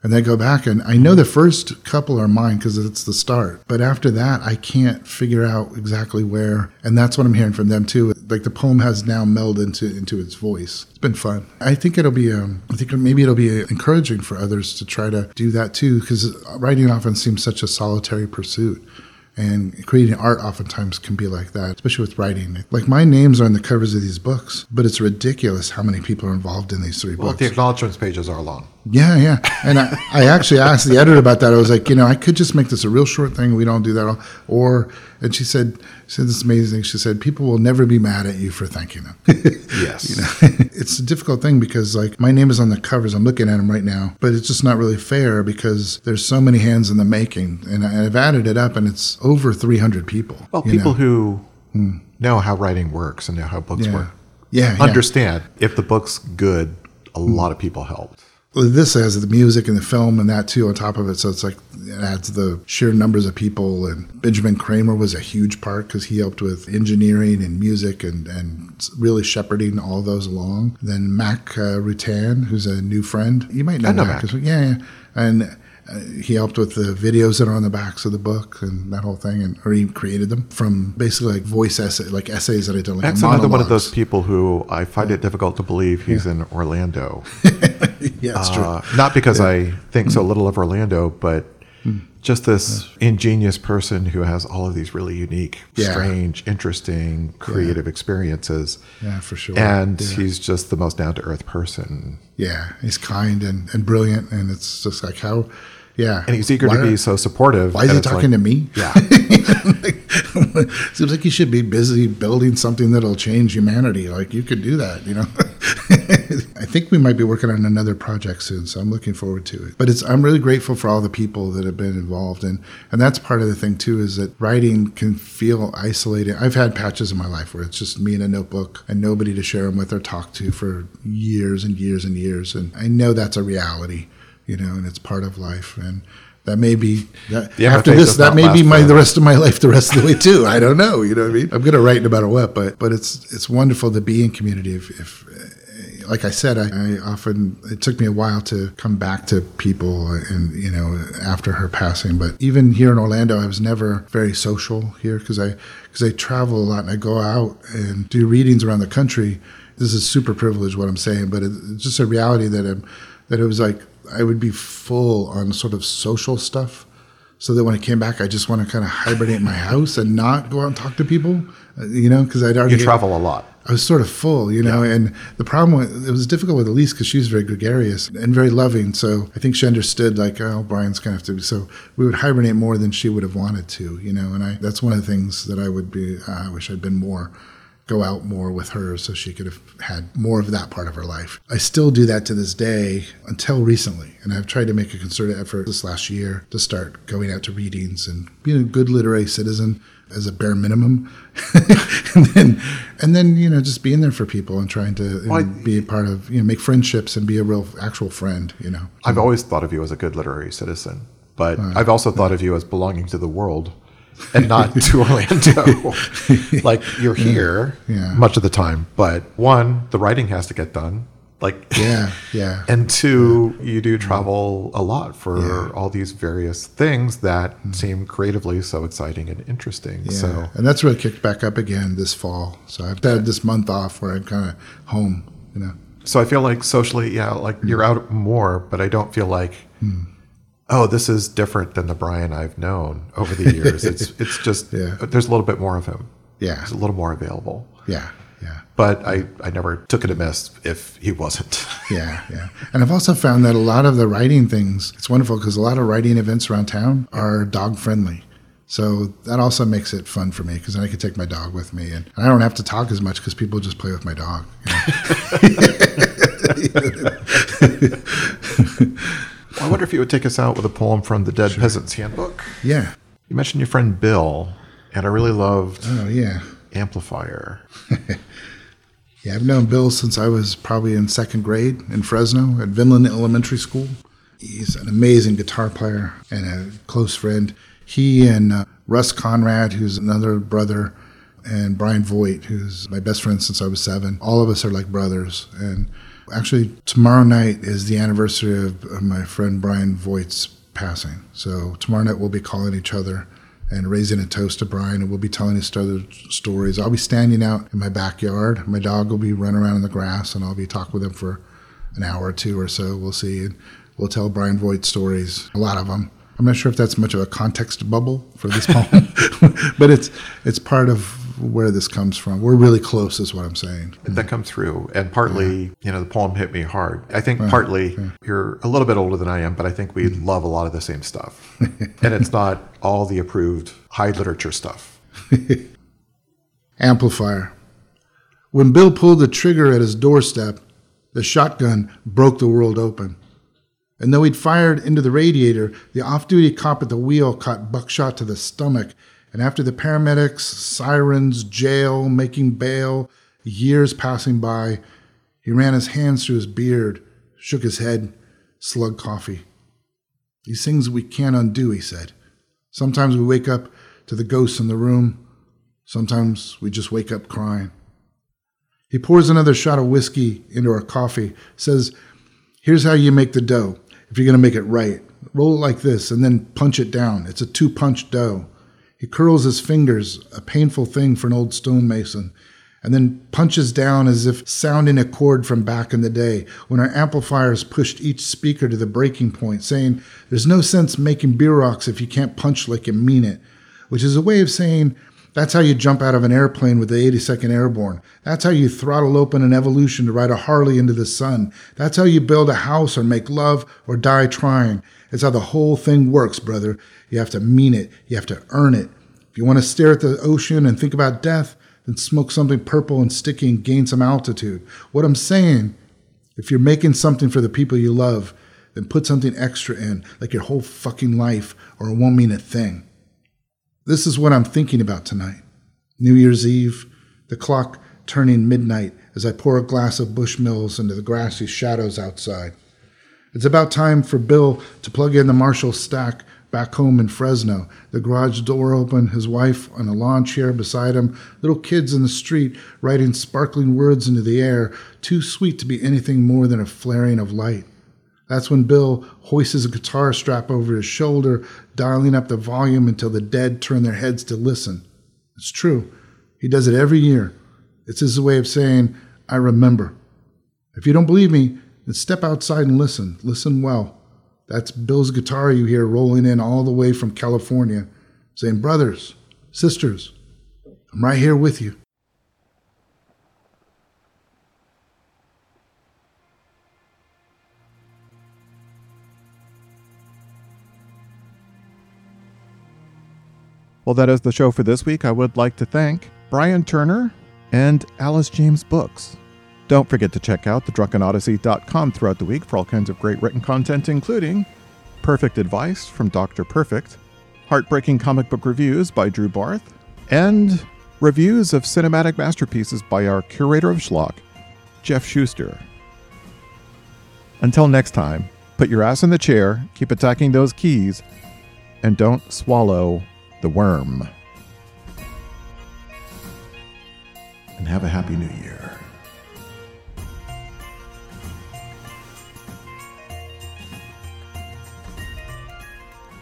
and then go back and I know the first couple are mine because it's the start, but after that I can't figure out exactly where, and that's what I'm hearing from them too. Like the poem has now melded into into its voice. It's been fun. I think it'll be um, I think maybe it'll be encouraging for others to try to do that too because writing often seems such a solitary pursuit. And creating art oftentimes can be like that, especially with writing. Like my names are on the covers of these books, but it's ridiculous how many people are involved in these three well, books. the acknowledgments pages are long. Yeah, yeah. And I, I actually asked the editor about that. I was like, you know, I could just make this a real short thing. We don't do that. All. Or, and she said, she said this amazing. She said, people will never be mad at you for thanking them. yes. you know, it's a difficult thing because like my name is on the covers. I'm looking at them right now, but it's just not really fair because there's so many hands in the making. And I, have added it up and it's over 300 people. Well, people know? who hmm. know how writing works and know how books yeah. work. Yeah, understand yeah. if the book's good, a hmm. lot of people helped this has the music and the film and that too on top of it. So it's like it adds the sheer numbers of people. And Benjamin Kramer was a huge part because he helped with engineering and music and, and really shepherding all those along. Then Mac uh, Rutan, who's a new friend. You might know, know Mac. Mac. Yeah, yeah. And Uh, he helped with the videos that are on the backs of the book and that whole thing, and or he created them from basically like voice essay, like essays that I did. Like That's another one of those people who I find it difficult to believe he's in Orlando. Yeah, it's true. Uh, not because I think so little of Orlando, but just this ingenious person who has all of these really unique, Yeah. strange, interesting, creative experiences. Yeah, for sure. And Yeah. he's just the most down to earth person. Yeah, he's kind and, and brilliant, and it's just like how, yeah. And he's eager Why to be so supportive. Why is he talking like- to me? Yeah. Seems like you should be busy building something that'll change humanity. Like you could do that, you know. I think we might be working on another project soon, so I'm looking forward to it. But it's I'm really grateful for all the people that have been involved, and and that's part of the thing too is that writing can feel isolated. I've had patches in my life where it's just me in a notebook and nobody to share them with or talk to for years and years and years, and I know that's a reality, you know, and it's part of life and. That may be that, after this. That may be my the rest of my life, the rest of the way too. I don't know. You know what I mean? I'm gonna write about a what, but but it's it's wonderful to be in community. If, if uh, like I said, I, I often it took me a while to come back to people, and you know after her passing. But even here in Orlando, I was never very social here because I because I travel a lot and I go out and do readings around the country. This is super privileged what I'm saying, but it's just a reality that I'm that it was like I would be full on sort of social stuff so that when I came back, I just want to kind of hibernate in my house and not go out and talk to people, uh, you know, because I'd already You travel a lot. I was sort of full, you know, and the problem was, it was difficult with Ilyse because she was very gregarious and very loving. So I think she understood like, oh, Brian's gonna have to. be So we would hibernate more than she would have wanted to, you know. And I that's one of the things that I would be. Uh, I wish I'd been more, go out more with her so she could have had more of that part of her life. I still do that to this day until recently, and I've tried to make a concerted effort this last year to start going out to readings and being a good literary citizen as a bare minimum, and then and then you know just being there for people and trying to and I- be a part of you know make friendships and be a real actual friend. You know, I've always thought of you as a good literary citizen, but I've also thought of you as belonging to the world and not to Orlando. like you're here Yeah. much of the time, but one, the writing has to get done. Like yeah, yeah, And two, you do travel a lot for all these various things that mm-hmm. seem creatively so exciting and interesting. yeah. So and that's really kicked back up again this fall. So I've had this month off where I'm kind of home. You know, so I feel like socially, yeah, like mm. you're out more, but I don't feel like mm. Oh, this is different than the Brian I've known over the years. it's it's just Yeah. there's a little bit more of him. yeah, There's a little more available. yeah, yeah. But I, I never took it amiss if he wasn't. Yeah, yeah. And I've also found that a lot of the writing things, it's wonderful because a lot of writing events around town are dog friendly. So that also makes it fun for me because then I can take my dog with me and, and I don't have to talk as much because people just play with my dog. you know? I wonder if you would take us out with a poem from the Dead Peasant's Handbook. yeah. You mentioned your friend Bill, and I really loved Oh, yeah. Amplifier. Yeah, I've known Bill since I was probably in second grade in Fresno at Vinland Elementary School. He's an amazing guitar player and a close friend. He and uh, Russ Conrad, who's another brother, and Brian Voigt, who's my best friend since I was seven. All of us are like brothers. And actually, tomorrow night is the anniversary of, my friend Brian Voigt's passing. So tomorrow night we'll be calling each other and raising a toast to Brian, and we'll be telling each other stories. I'll be standing out in my backyard. My dog will be running around in the grass, and I'll be talking with him for an hour or two or so. We'll see, and we'll tell Brian Voigt stories, a lot of them. I'm not sure if that's much of a context bubble for this poem, but it's it's part of where this comes from. We're really close, is what I'm saying. that come through and partly you know the poem hit me hard i think partly you're a little bit older than i am but i think we mm-hmm. love a lot of the same stuff and it's not all the approved high literature stuff Amplifier. When Bill pulled the trigger at his doorstep, the shotgun broke the world open. And though he'd fired into the radiator, the off duty cop at the wheel caught buckshot to the stomach. And after the paramedics, sirens, jail, making bail, years passing by, he ran his hands through his beard, shook his head, slugged coffee. These things we can't undo, he said. Sometimes we wake up to the ghosts in the room. Sometimes we just wake up crying. He pours another shot of whiskey into our coffee, says, Here's how you make the dough. If you're going to make it right, roll it like this, and then punch it down. It's a two punch dough. He curls his fingers, a painful thing for an old stonemason, and then punches down as if sounding a chord from back in the day when our amplifiers pushed each speaker to the breaking point, saying, There's no sense making bierocks if you can't punch like you mean it, which is a way of saying, that's how you jump out of an airplane with the 82nd Airborne. That's how you throttle open an evolution to ride a Harley into the sun. That's how you build a house or make love or die trying. It's how the whole thing works, brother. You have to mean it. You have to earn it. If you want to stare at the ocean and think about death, then smoke something purple and sticky and gain some altitude. What I'm saying, if you're making something for the people you love, then put something extra in, like your whole fucking life, or it won't mean a thing. This is what I'm thinking about tonight. New Year's Eve, the clock turning midnight as I pour a glass of Bushmills into the grassy shadows outside. It's about time for Bill to plug in the Marshall stack back home in Fresno. The garage door open, his wife on a lawn chair beside him, little kids in the street writing sparkling words into the air, too sweet to be anything more than a flaring of light. That's when Bill hoists a guitar strap over his shoulder, dialing up the volume until the dead turn their heads to listen. It's true. He does it every year. It's his way of saying, I remember. If you don't believe me, then step outside and listen. Listen well. That's Bill's guitar you hear rolling in all the way from California, saying, Brothers, sisters, I'm right here with you. Well, that is the show for this week. I would like to thank Brian Turner and Alice James Books. Don't forget to check out thedrunkenodyssey.com throughout the week for all kinds of great written content, including perfect advice from Dr. Perfect, heartbreaking comic book reviews by Drew Barth, and reviews of cinematic masterpieces by our curator of schlock, Jeff Schuster. Until next time, put your ass in the chair, keep attacking those keys, and don't swallow the worm. And have a happy new year.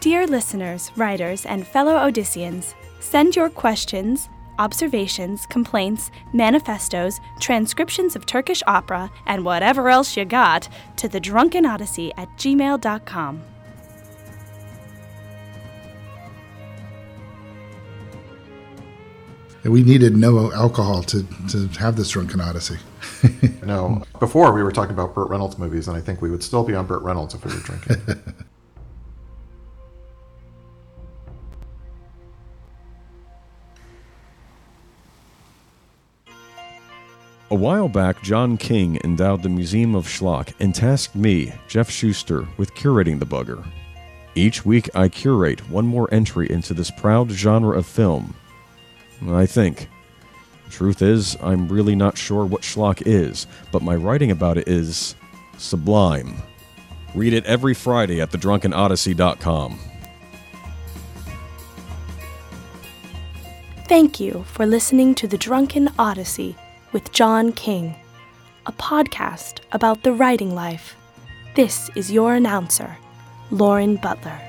Dear listeners, writers, and fellow Odysseans, send your questions, observations, complaints, manifestos, transcriptions of Turkish opera, and whatever else you got to the Drunken Odyssey at gmail.com. We needed no alcohol to, to have this drunken odyssey. No, before we were talking about Burt Reynolds movies, and I think we would still be on Burt Reynolds if we were drinking. A while back, John King endowed the Museum of Schlock and tasked me, Jeff Schuster, with curating the bugger. Each week, I curate one more entry into this proud genre of film. I think. Truth is, I'm really not sure what schlock is, but my writing about it is sublime. Read it every Friday at thedrunkenodyssey.com. Thank you for listening to The Drunken Odyssey with John King, a podcast about the writing life. This is your announcer, Lauren Butler.